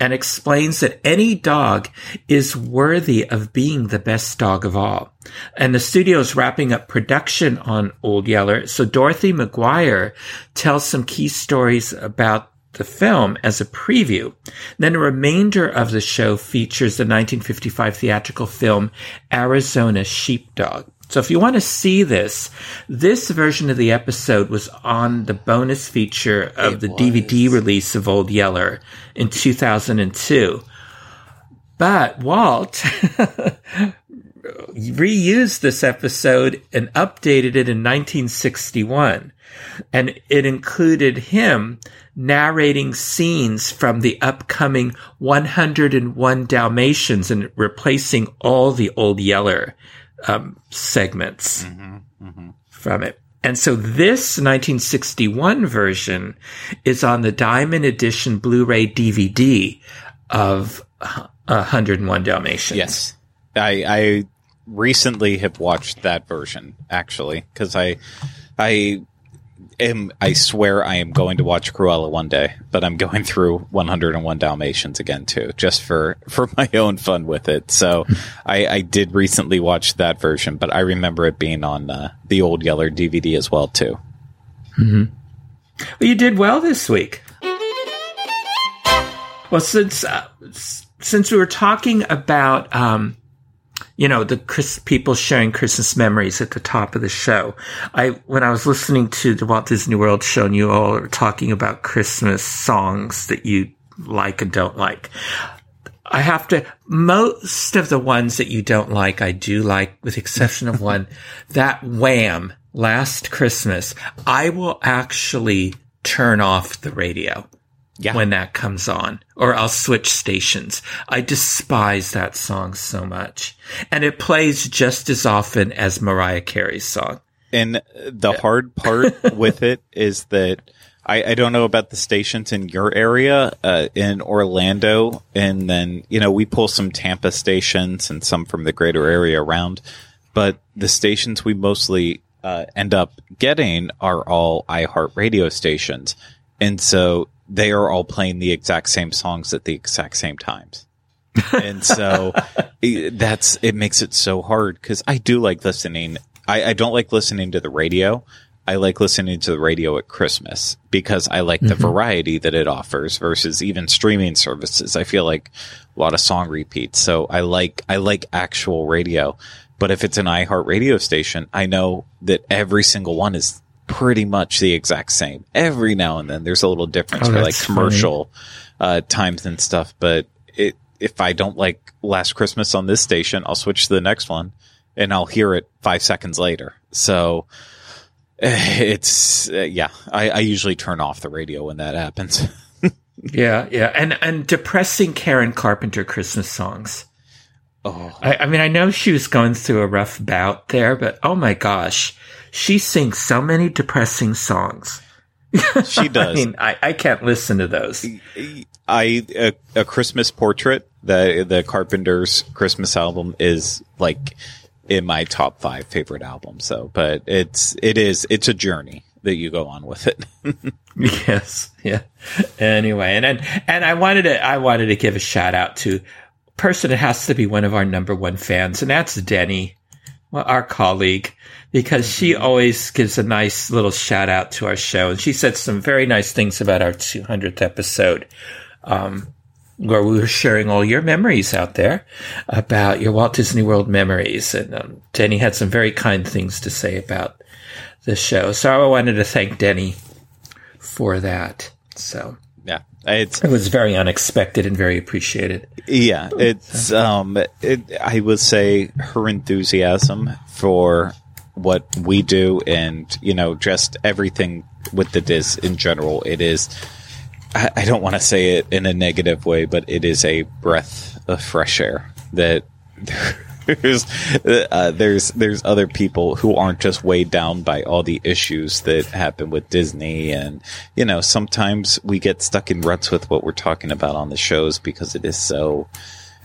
and explains that any dog is worthy of being the best dog of all. And the studio is wrapping up production on Old Yeller. So Dorothy McGuire tells some key stories about the film as a preview. Then the remainder of the show features the 1955 theatrical film Arizona Sheepdog. So if you want to see this, this version of the episode was on the bonus feature of it the was. DVD release of Old Yeller in 2002. But Walt reused this episode and updated it in 1961. And it included him narrating scenes from the upcoming 101 Dalmatians and replacing all the old Yeller um, segments mm-hmm, mm-hmm. from it. And so this 1961 version is on the Diamond Edition Blu-ray DVD of 101 Dalmatians. Yes. I, I recently have watched that version actually because I I am I swear I am going to watch Cruella one day, but I'm going through 101 Dalmatians again too, just for for my own fun with it. So I, I did recently watch that version, but I remember it being on uh, the old Yeller DVD as well too. Mm-hmm. Well, you did well this week. Well, since uh, since we were talking about um, you know, the Chris, people sharing Christmas memories at the top of the show. I, when I was listening to the Walt Disney World show and you all are talking about Christmas songs that you like and don't like, I have to, most of the ones that you don't like, I do like, with exception of one, that Wham, Last Christmas, I will actually turn off the radio Yeah. when that comes on, or I'll switch stations. I despise that song so much. And it plays just as often as Mariah Carey's song. And the hard part with it is that I, I don't know about the stations in your area, uh, in Orlando, and then you know we pull some Tampa stations and some from the greater area around, but the stations we mostly uh, end up getting are all iHeart radio stations, and so they are all playing the exact same songs at the exact same times. and so it- that's it makes it so hard because I do like listening. I, I don't like listening to the radio. I like listening to the radio at Christmas because I like the mm-hmm. variety that it offers versus even streaming services. I feel like a lot of song repeats. So I like I like actual radio. But if it's an iHeart radio station, I know that every single one is pretty much the exact same. Every now and then there's a little difference Oh, for like commercial uh, times and stuff. But it if I don't like Last Christmas on this station, I'll switch to the next one and I'll hear it five seconds later. So it's uh, yeah. I, I usually turn off the radio when that happens. Yeah, yeah. And and depressing Karen Carpenter Christmas songs. oh, I, I mean, I know she was going through a rough bout there, but oh my gosh, she sings so many depressing songs. she does. I mean, I, I can't listen to those. I a, a Christmas portrait. The the Carpenters Christmas album is like in my top five favorite albums. So, but it's it is it's a journey that you go on with it. Yes, yeah. Anyway, and, and and I wanted to I wanted to give a shout out to person that has to be one of our number one fans, and that's Denny, well, our colleague, because she always gives a nice little shout out to our show, and she said some very nice things about our 200th episode. Um, where we were sharing all your memories out there about your Walt Disney World memories. And um, Denny had some very kind things to say about the show. So I wanted to thank Denny for that. So yeah, it was very unexpected and very appreciated. Yeah, it's um it, I would say her enthusiasm for what we do and you know just everything with the Diz in general. It is I, I don't want to say it in a negative way but it is a breath of fresh air that there's uh, there's there's other people who aren't just weighed down by all the issues that happen with Disney. And you know sometimes we get stuck in ruts with what we're talking about on the shows because it is so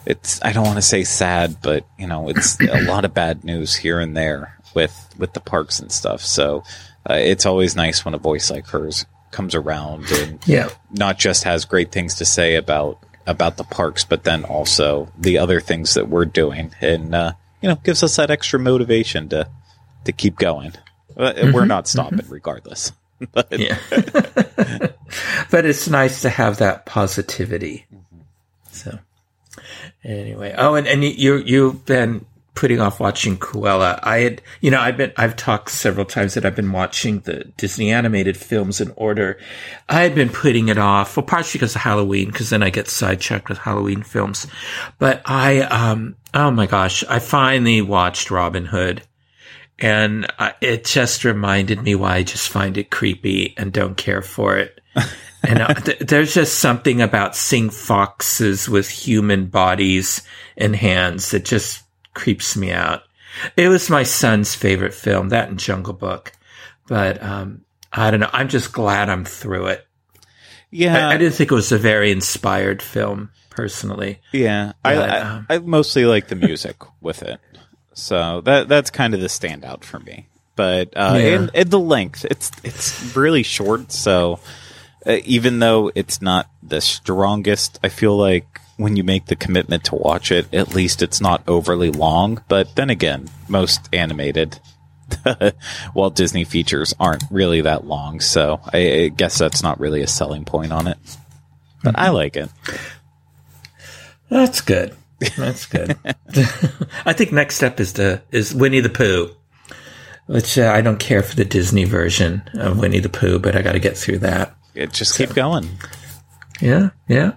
it's I don't want to say sad but you know it's a lot of bad news here and there with with the parks and stuff so uh, it's always nice when a voice like hers comes around and Yeah. not just has great things to say about about the parks, but then also the other things that we're doing, and uh, you know, gives us that extra motivation to to keep going. Uh, We're not stopping, regardless. but Yeah. but it's nice to have that positivity. So anyway, oh, and, and you, you've been putting off watching Cruella. I had, you know, I've been, I've talked several times that I've been watching the Disney animated films in order. I had been putting it off, well, partially because of Halloween, because then I get sidetracked with Halloween films. But I, um, oh my gosh, I finally watched Robin Hood. And uh, it just reminded me why I just find it creepy and don't care for it. and uh, th- there's just something about seeing foxes with human bodies and hands that just creeps me out. It was my son's favorite film, that and Jungle Book. But um, I don't know. I'm just glad I'm through it. yeah, I, I didn't think it was a very inspired film, personally. yeah. I, I um, I mostly like the music with it, so that that's kind of the standout for me. But uh, Yeah. and, and the length, it's it's really short, so. Uh, even though it's not the strongest, I feel like when you make the commitment to watch it, at least it's not overly long. But then again, most animated Walt Disney features aren't really that long, so I, I guess that's not really a selling point on it. But I like it. That's good. That's good. I think next step is the is Winnie the Pooh, which uh, I don't care for the Disney version of Winnie the Pooh, but I got to get through that. It just keep going. Yeah, yeah.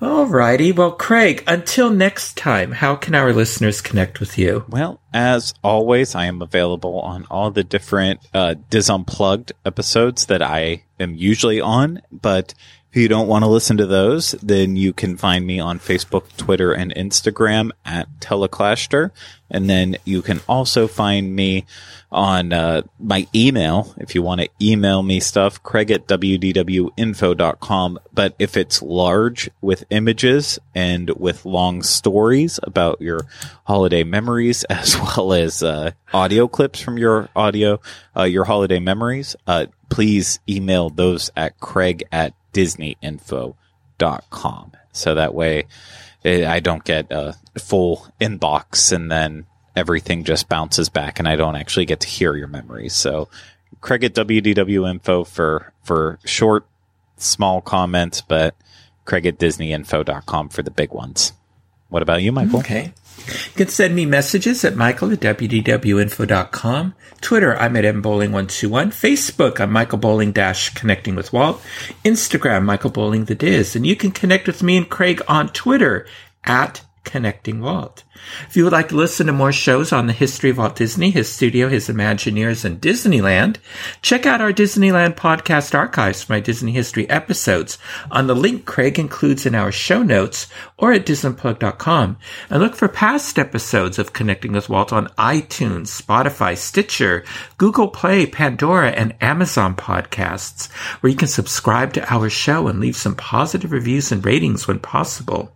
All righty. Well, Craig, until next time, how can our listeners connect with you? Well, as always, I am available on all the different uh, DIS Unplugged episodes that I am usually on. But if you don't want to listen to those, then you can find me on Facebook, Twitter, and Instagram at Teleclaster. And then you can also find me on uh, my email if you want to email me stuff, craig at wdwinfo.com. But if it's large with images and with long stories about your holiday memories, as well as uh, audio clips from your audio, uh, your holiday memories, uh, please email those at craig at disneyinfo.com. So that way eh, I don't get a full inbox and then everything just bounces back and I don't actually get to hear your memories. So Craig at WDW info for, for short, small comments, but Craig at DisneyInfo.com for the big ones. What about you, Michael? Okay. You can send me messages at michael at wdwinfo.com. Twitter, I'm at mbowling121. Facebook, I'm Michael Bowling dash connecting with Walt. Instagram, Michael Bowling the Diz. And you can connect with me and Craig on Twitter at Connecting Walt. If you would like to listen to more shows on the history of Walt Disney, his studio, his Imagineers, and Disneyland, check out our Disneyland podcast archives for my Disney history episodes on the link Craig includes in our show notes or at DisneyPlug.com. And look for past episodes of Connecting with Walt on iTunes, Spotify, Stitcher, Google Play, Pandora, and Amazon podcasts, where you can subscribe to our show and leave some positive reviews and ratings when possible.